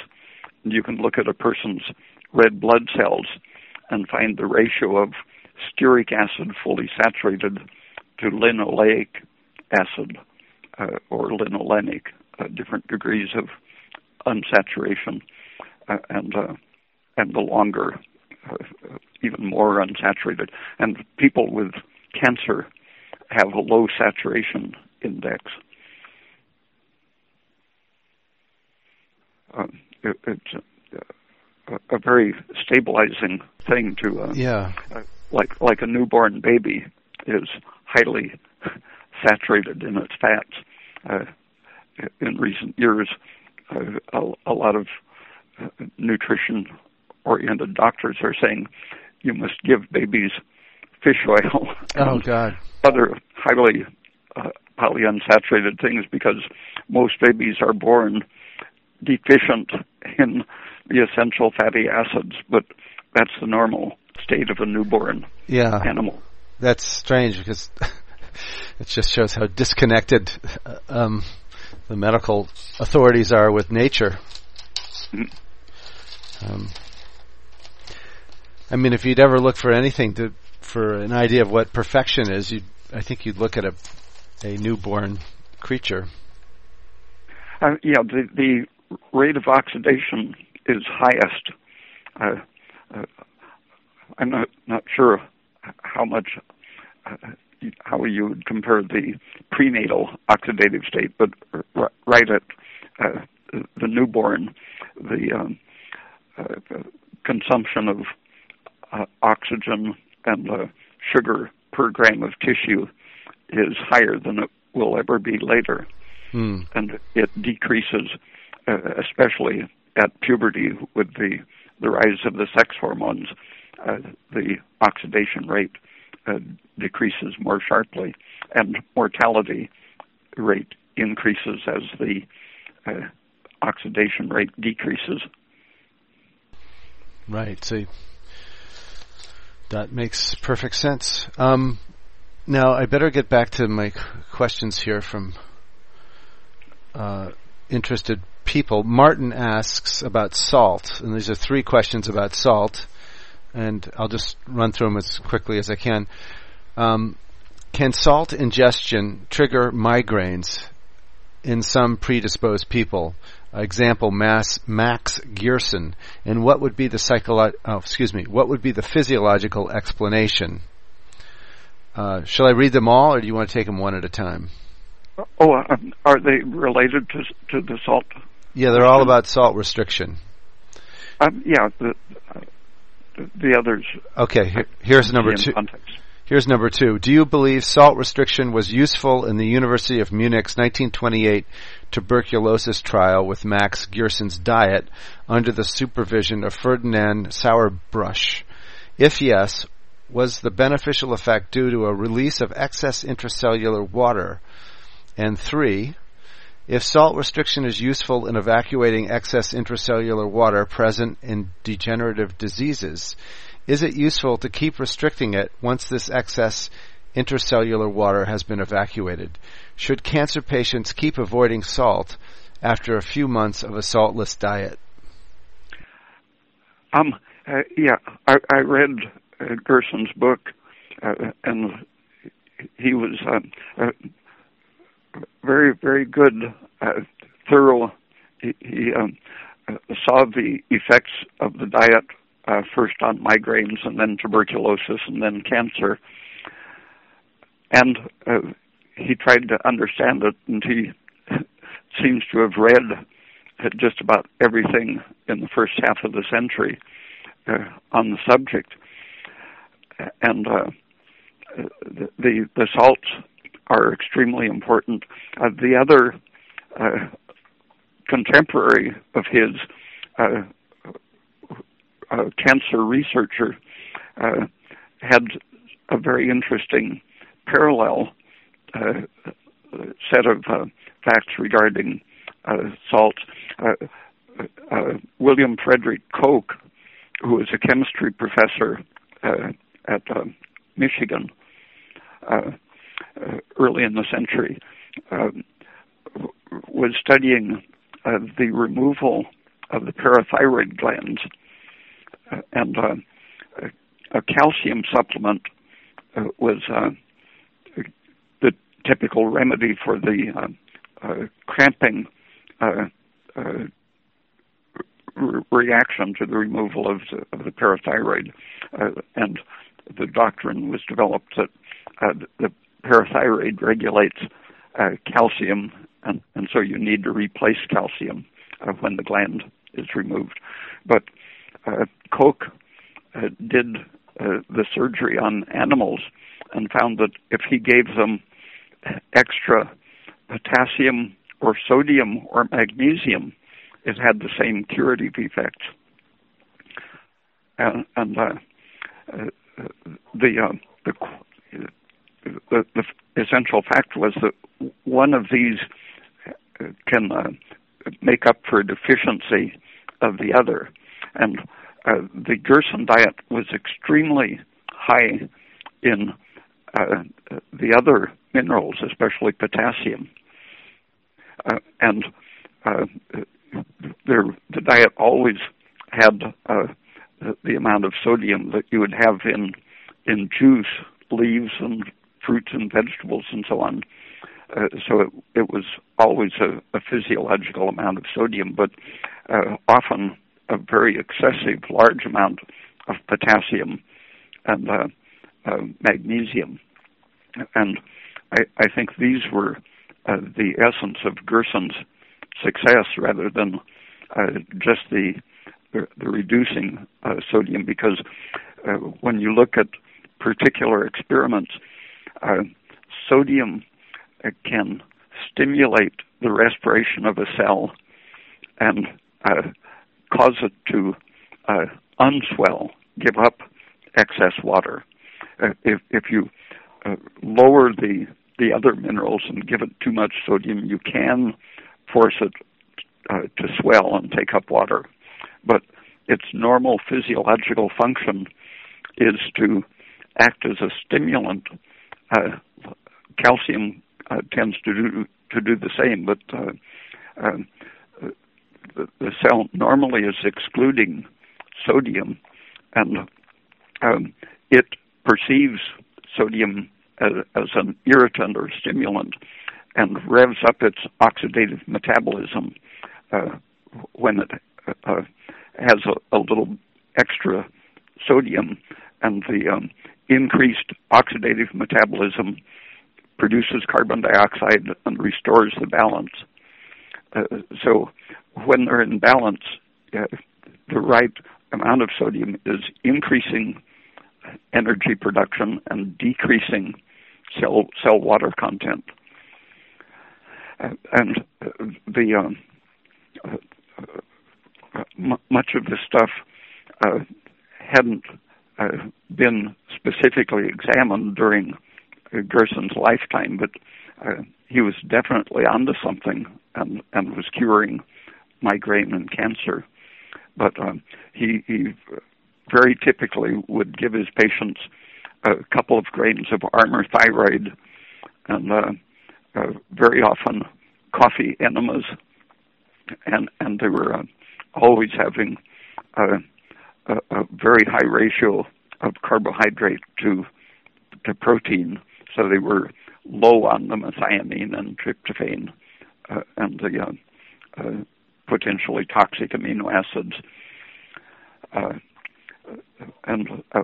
You can look at a person's red blood cells and find the ratio of stearic acid fully saturated to linoleic acid uh, or linolenic, uh, different degrees of unsaturation, uh, and uh, and the longer, uh, even more unsaturated. And people with cancer have a low saturation index. It, it's a, a very stabilizing thing to uh, yeah uh, like like a newborn baby is highly saturated in its fats. Uh, in recent years, uh, a, a lot of uh, nutrition-oriented doctors are saying you must give babies fish oil. oh God! Other highly uh, polyunsaturated things because most babies are born deficient in the essential fatty acids, but that's the normal state of a newborn yeah. animal. That's strange because it just shows how disconnected um, the medical authorities are with nature. Mm. Um, I mean, if you'd ever look for anything to for an idea of what perfection is, you'd I think you'd look at a a newborn creature. Uh, yeah, the the rate of oxidation is highest. Uh, uh, I'm not not sure how much uh, how you would compare the prenatal oxidative state, but r- right at uh, the newborn, the, um, uh, consumption of uh, oxygen and uh, sugar per gram of tissue is higher than it will ever be later. Hmm. And it decreases, uh, especially at puberty with the, the rise of the sex hormones. Uh, the oxidation rate uh, decreases more sharply, and mortality rate increases as the uh, oxidation rate decreases. Right. So that makes perfect sense. Um, now I better get back to my questions here from uh, interested people. Martin asks about salt, and these are three questions about salt, and I'll just run through them as quickly as I can. Um, can salt ingestion trigger migraines in some predisposed people? example, Mass, Max Gerson, and what would be the psycholo- oh, excuse me, what would be the physiological explanation? Uh, shall I read them all, or do you want to take them one at a time? Oh, um, are they related to to the salt? Yeah, they're all about salt restriction. Um, yeah, the the others. Okay, here, here's number two. Context. Here's number two. Do you believe salt restriction was useful in the University of Munich's 1928 tuberculosis trial with Max Gerson's diet under the supervision of Ferdinand Sauerbruch? If yes, was the beneficial effect due to a release of excess intracellular water? And three, if salt restriction is useful in evacuating excess intracellular water present in degenerative diseases, is it useful to keep restricting it once this excess intracellular water has been evacuated? Should cancer patients keep avoiding salt after a few months of a saltless diet? Um, uh, yeah, I, I read uh, Gerson's book, uh, and he was uh, uh, very, very good, uh, thorough. He, he um, saw the effects of the diet uh, first on migraines and then tuberculosis and then cancer. And uh, he tried to understand it, and he seems to have read just about everything in the first half of the century uh, on the subject. And uh, the the salts are extremely important. Uh, the other uh, contemporary of his uh, a cancer researcher, uh, had a very interesting parallel uh, set of uh, facts regarding uh, salt. Uh, uh, William Frederick Koch, who was a chemistry professor at Michigan Uh, early in the century, um, was studying uh, the removal of the parathyroid glands uh, and uh, a calcium supplement uh, was uh, the typical remedy for the cramping re- reaction to the removal of the, of the parathyroid, and the doctrine was developed that the parathyroid regulates uh, calcium, and, and, so you need to replace calcium uh, when the gland is removed. But uh, Koch uh, did uh, the surgery on animals and found that if he gave them extra potassium or sodium or magnesium, it had the same curative effects. And, and uh, uh, the, uh, the, the, the essential fact was that one of these can uh, make up for a deficiency of the other. And uh, the Gerson diet was extremely high in uh, the other minerals, especially potassium. Uh, and uh, the diet always had uh, the amount of sodium that you would have in in juice, leaves, and fruits and vegetables and so on. Uh, so it, it was always a, a physiological amount of sodium, but uh, often a very excessive, large amount of potassium and uh, uh, magnesium. And I, I think these were uh, the essence of Gerson's success rather than uh, just the the, the reducing uh, sodium because uh, when you look at particular experiments, uh, sodium uh, can stimulate the respiration of a cell and uh, cause it to uh, unswell, give up excess water. if if you lower the the other minerals and give it too much sodium, you can force it uh, to swell and take up water. But its normal physiological function is to act as a stimulant. Uh, calcium uh, tends to do to do the same, but uh, um, the, the, cell normally is excluding sodium, and um, it perceives sodium as, as an irritant or stimulant and revs up its oxidative metabolism uh, when it uh, has a, a, little extra sodium, and the um, increased oxidative metabolism produces carbon dioxide and restores the balance. Uh, so when they're in balance, uh, the right amount of sodium is increasing energy production and decreasing cell cell water content. Uh, and uh, the um, uh, m- much of this stuff uh, hadn't uh, been specifically examined during Gerson's lifetime, but he was definitely onto something and, and was curing migraine and cancer. But um, he, he very typically would give his patients a couple of grains of Armour thyroid and uh, uh, very often coffee enemas, and and they were uh, always having a, a, a very high ratio of carbohydrate to to protein, so they were low on the methionine and tryptophan uh, and the uh, uh, potentially toxic amino acids. Uh, and uh,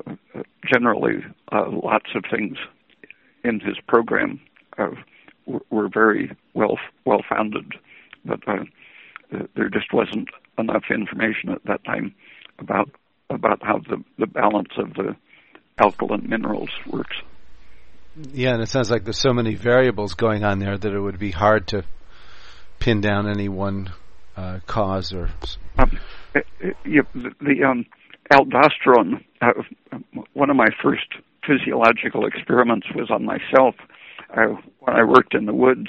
generally, uh, lots of things in his program were very well well founded, but there just wasn't enough information at that time about about how the the balance of the alkaline minerals works. Yeah, and it sounds like there's so many variables going on there that it would be hard to pin down any one uh, cause or. Um, yeah, the, the um, aldosterone. Uh, one of my first physiological experiments was on myself. Uh, when I worked in the woods,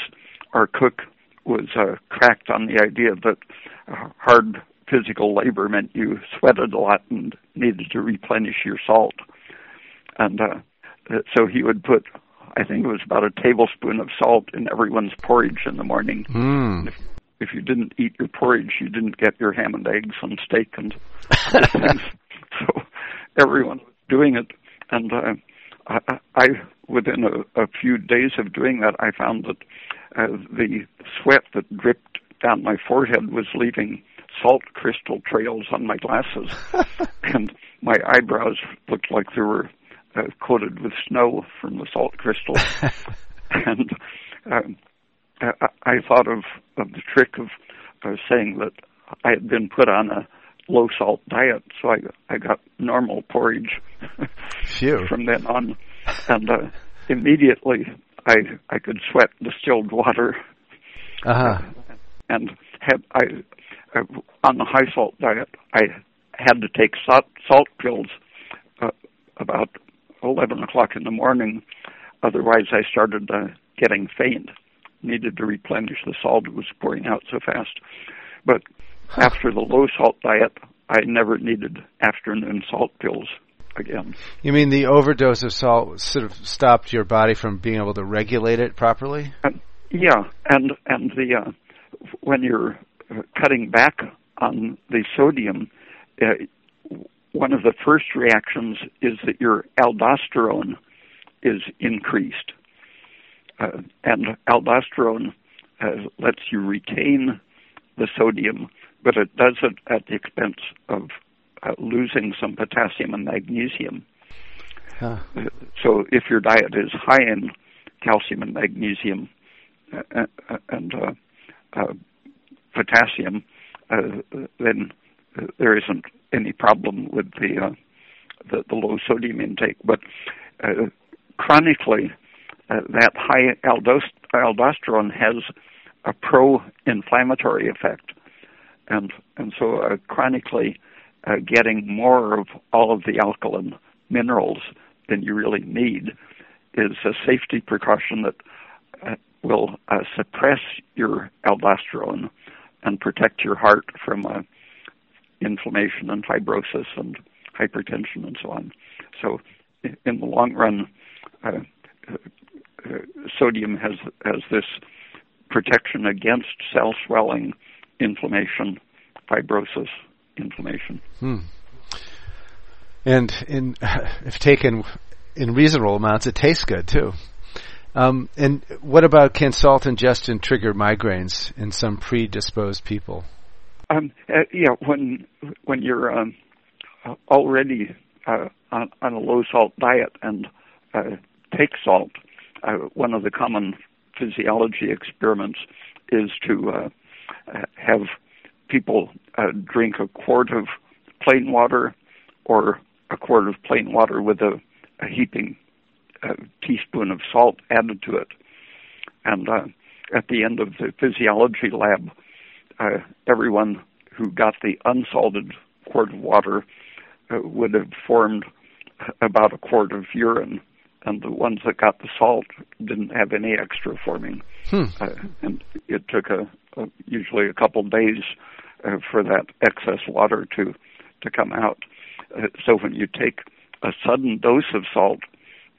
our cook was uh, cracked on the idea that uh, hard physical labor meant you sweated a lot and needed to replenish your salt. And uh, so he would put, I think it was about a tablespoon of salt in everyone's porridge in the morning. Mm. If, if you didn't eat your porridge, you didn't get your ham and eggs and steak and things. So everyone was doing it, and uh, I, I, within a, a few days of doing that, I found that uh, the sweat that dripped down my forehead was leaving salt crystal trails on my glasses, and my eyebrows looked like they were uh, coated with snow from the salt crystals. and um, I, I thought of, of the trick of uh, saying that I had been put on a low salt diet, so I I got normal porridge from then on, and uh, immediately I I could sweat distilled water, uh-huh. and had I on the high salt diet I had to take salt salt pills uh, about eleven o'clock in the morning, otherwise I started uh, getting faint. Needed to replenish the salt; it was pouring out so fast. But after the low salt diet, I never needed afternoon salt pills again. You mean the overdose of salt sort of stopped your body from being able to regulate it properly? Uh, yeah, and and the uh, when you're uh, cutting back on the sodium, uh, one of the first reactions is that your aldosterone is increased, uh, and aldosterone uh, lets you retain the sodium, but it does it at the expense of uh, losing some potassium and magnesium. Huh. So if your diet is high in calcium and magnesium uh, uh, and uh, potassium, then there isn't any problem with the the, the low sodium intake. But chronically, that high aldosterone has a pro-inflammatory effect, and and so uh, chronically uh, getting more of all of the alkaline minerals than you really need is a safety precaution that uh, will uh, suppress your aldosterone and protect your heart from uh, inflammation and fibrosis and hypertension and so on. So, in the long run, uh, uh, sodium has has this protection against cell swelling, inflammation, fibrosis, inflammation. Hmm. And in, if taken in reasonable amounts, it tastes good too. Um, and what about can salt ingestion trigger migraines in some predisposed people? Um, uh, yeah, when when you're um, already uh, on, on, a low salt diet and uh, take salt, uh, one of the common physiology experiments is to uh, have people uh, drink a quart of plain water or a quart of plain water with a, a heaping uh, teaspoon of salt added to it. And uh, at the end of the physiology lab, uh, everyone who got the unsalted quart of water uh, would have formed about a quart of urine and the ones that got the salt didn't have any extra forming. Hmm. Uh, and it took a, a usually a couple days uh, for that excess water to to come out. Uh, so when you take a sudden dose of salt,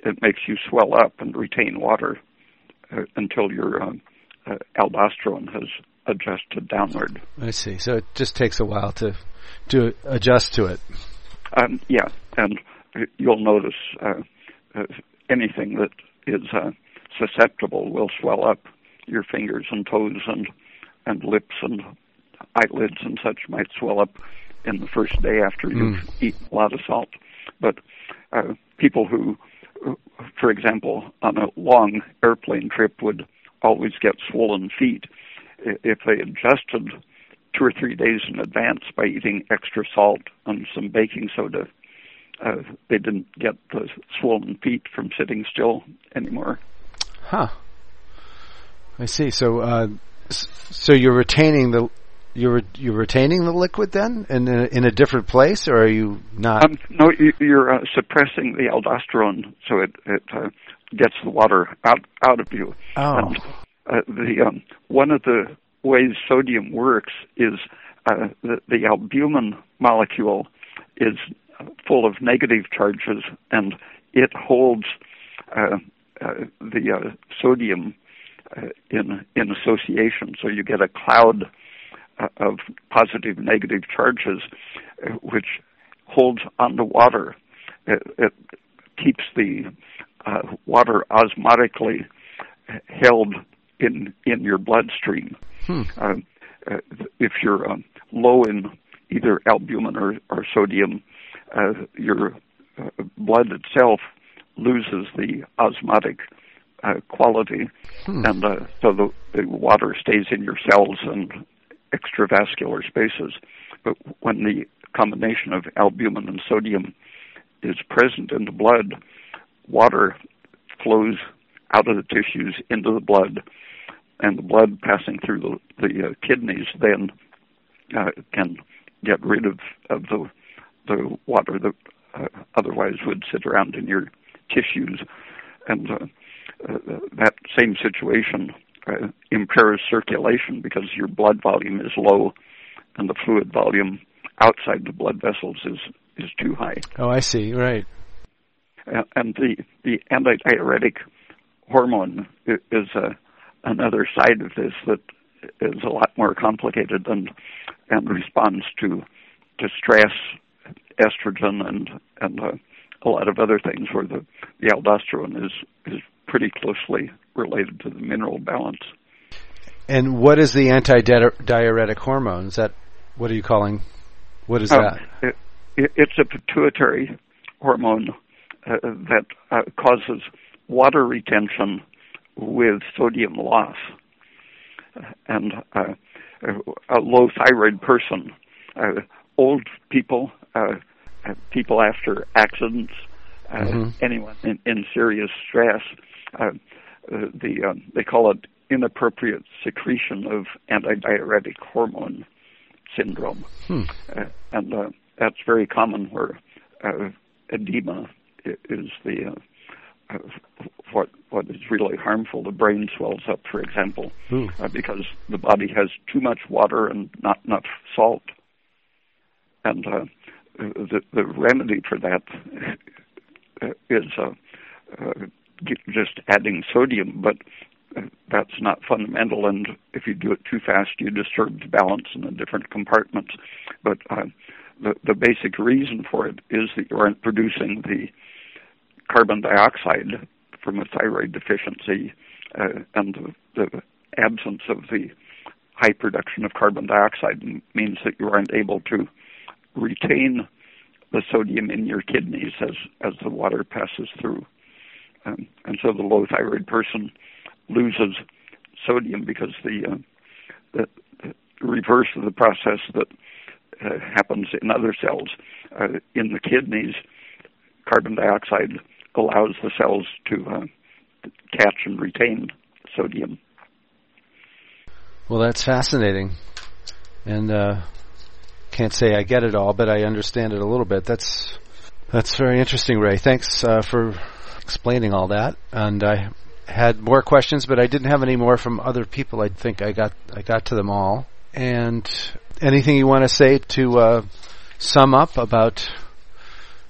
it makes you swell up and retain water uh, until your um, uh, aldosterone has adjusted downward. I see. So it just takes a while to to adjust to it. Um, yeah, and you'll notice uh, uh, anything that is uh, susceptible will swell up. Your fingers and toes and and lips and eyelids and such might swell up in the first day after you've mm. eaten a lot of salt. But uh, people who, for example, on a long airplane trip would always get swollen feet, if they adjusted two or three days in advance by eating extra salt and some baking soda, uh, they didn't get the swollen feet from sitting still anymore. Huh. I see. So, uh, so you're retaining the you're you're retaining the liquid then in a, in a different place, or are you not? Um, no, you're uh, suppressing the aldosterone, so it it uh, gets the water out out of you. Oh. And, uh, the um, one of the ways sodium works is uh, the, the albumin molecule is full of negative charges, and it holds uh, uh, the uh, sodium uh, in in association. So you get a cloud of positive negative charges, uh, which holds on the water. It, it keeps the water osmotically held in in your bloodstream. Hmm. if you're um, low in either albumin or, or sodium, uh, your uh, blood itself loses the osmotic uh, quality, hmm. and uh, so the, the water stays in your cells and extravascular spaces. But when the combination of albumin and sodium is present in the blood, water flows out of the tissues into the blood, and the blood passing through the, the uh, kidneys then uh, can get rid of, of the the water that uh, otherwise would sit around in your tissues. And uh, uh, that same situation uh, impairs circulation because your blood volume is low and the fluid volume outside the blood vessels is, is too high. Oh, I see. Right. Uh, and the, the antidiuretic hormone is uh, another side of this that is a lot more complicated and and responds to to stress estrogen and and uh, a lot of other things where the the aldosterone is is pretty closely related to the mineral balance. And what is the anti-diuretic hormone? Is that what are you calling? What is Um, that? it, it, it's a pituitary hormone uh, that uh, causes water retention with sodium loss. And uh, a low thyroid person, uh, old people, uh, uh, people after accidents, uh, Mhm. anyone in, in serious stress, uh, uh, the um, they call it inappropriate secretion of antidiuretic hormone syndrome, Hmm. uh, and uh, that's very common where uh, edema is the uh, uh, what what is really harmful. The brain swells up, for example, Ooh. uh, because the body has too much water and not enough salt. And uh, the the remedy for that is. uh, uh, uh, g- just adding sodium, but uh, that's not fundamental. And if you do it too fast, you disturb the balance in the different compartments. But uh, the the basic reason for it is that you aren't producing the carbon dioxide from a thyroid deficiency, uh, and the, the absence of the high production of carbon dioxide means that you aren't able to retain the sodium in your kidneys as as the water passes through, um, and so the low thyroid person loses sodium because the uh, the, reverse of the process that uh, happens in other cells uh, in the kidneys, carbon dioxide allows the cells to uh, catch and retain sodium. Well, that's fascinating, and uh, can't say I get it all, but I understand it a little bit. That's that's very interesting, Ray. Thanks uh, for explaining all that. And I had more questions, but I didn't have any more from other people. I think I got I got to them all. And anything you want to say to uh, sum up about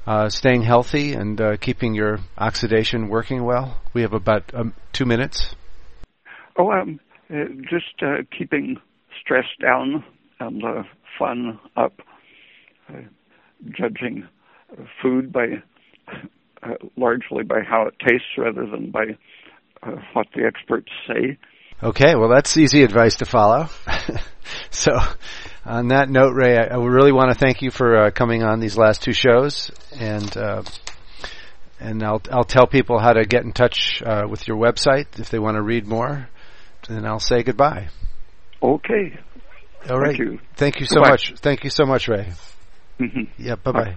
uh, staying healthy and uh, keeping your oxidation working well? We have about um, two minutes. Oh, um, uh, just uh, keeping stress down and uh, fun up, judging food by uh, largely by how it tastes rather than by uh, what the experts say. Okay, well, that's easy advice to follow. so, on that note, Ray, I, I really want to thank you for uh, coming on these last two shows, and uh, and I'll I'll tell people how to get in touch uh, with your website if they want to read more. Then I'll say goodbye. Okay. All right. Thank you. Thank you so Goodbye. much. Thank you so much, Ray. hmm Yeah. Bye bye.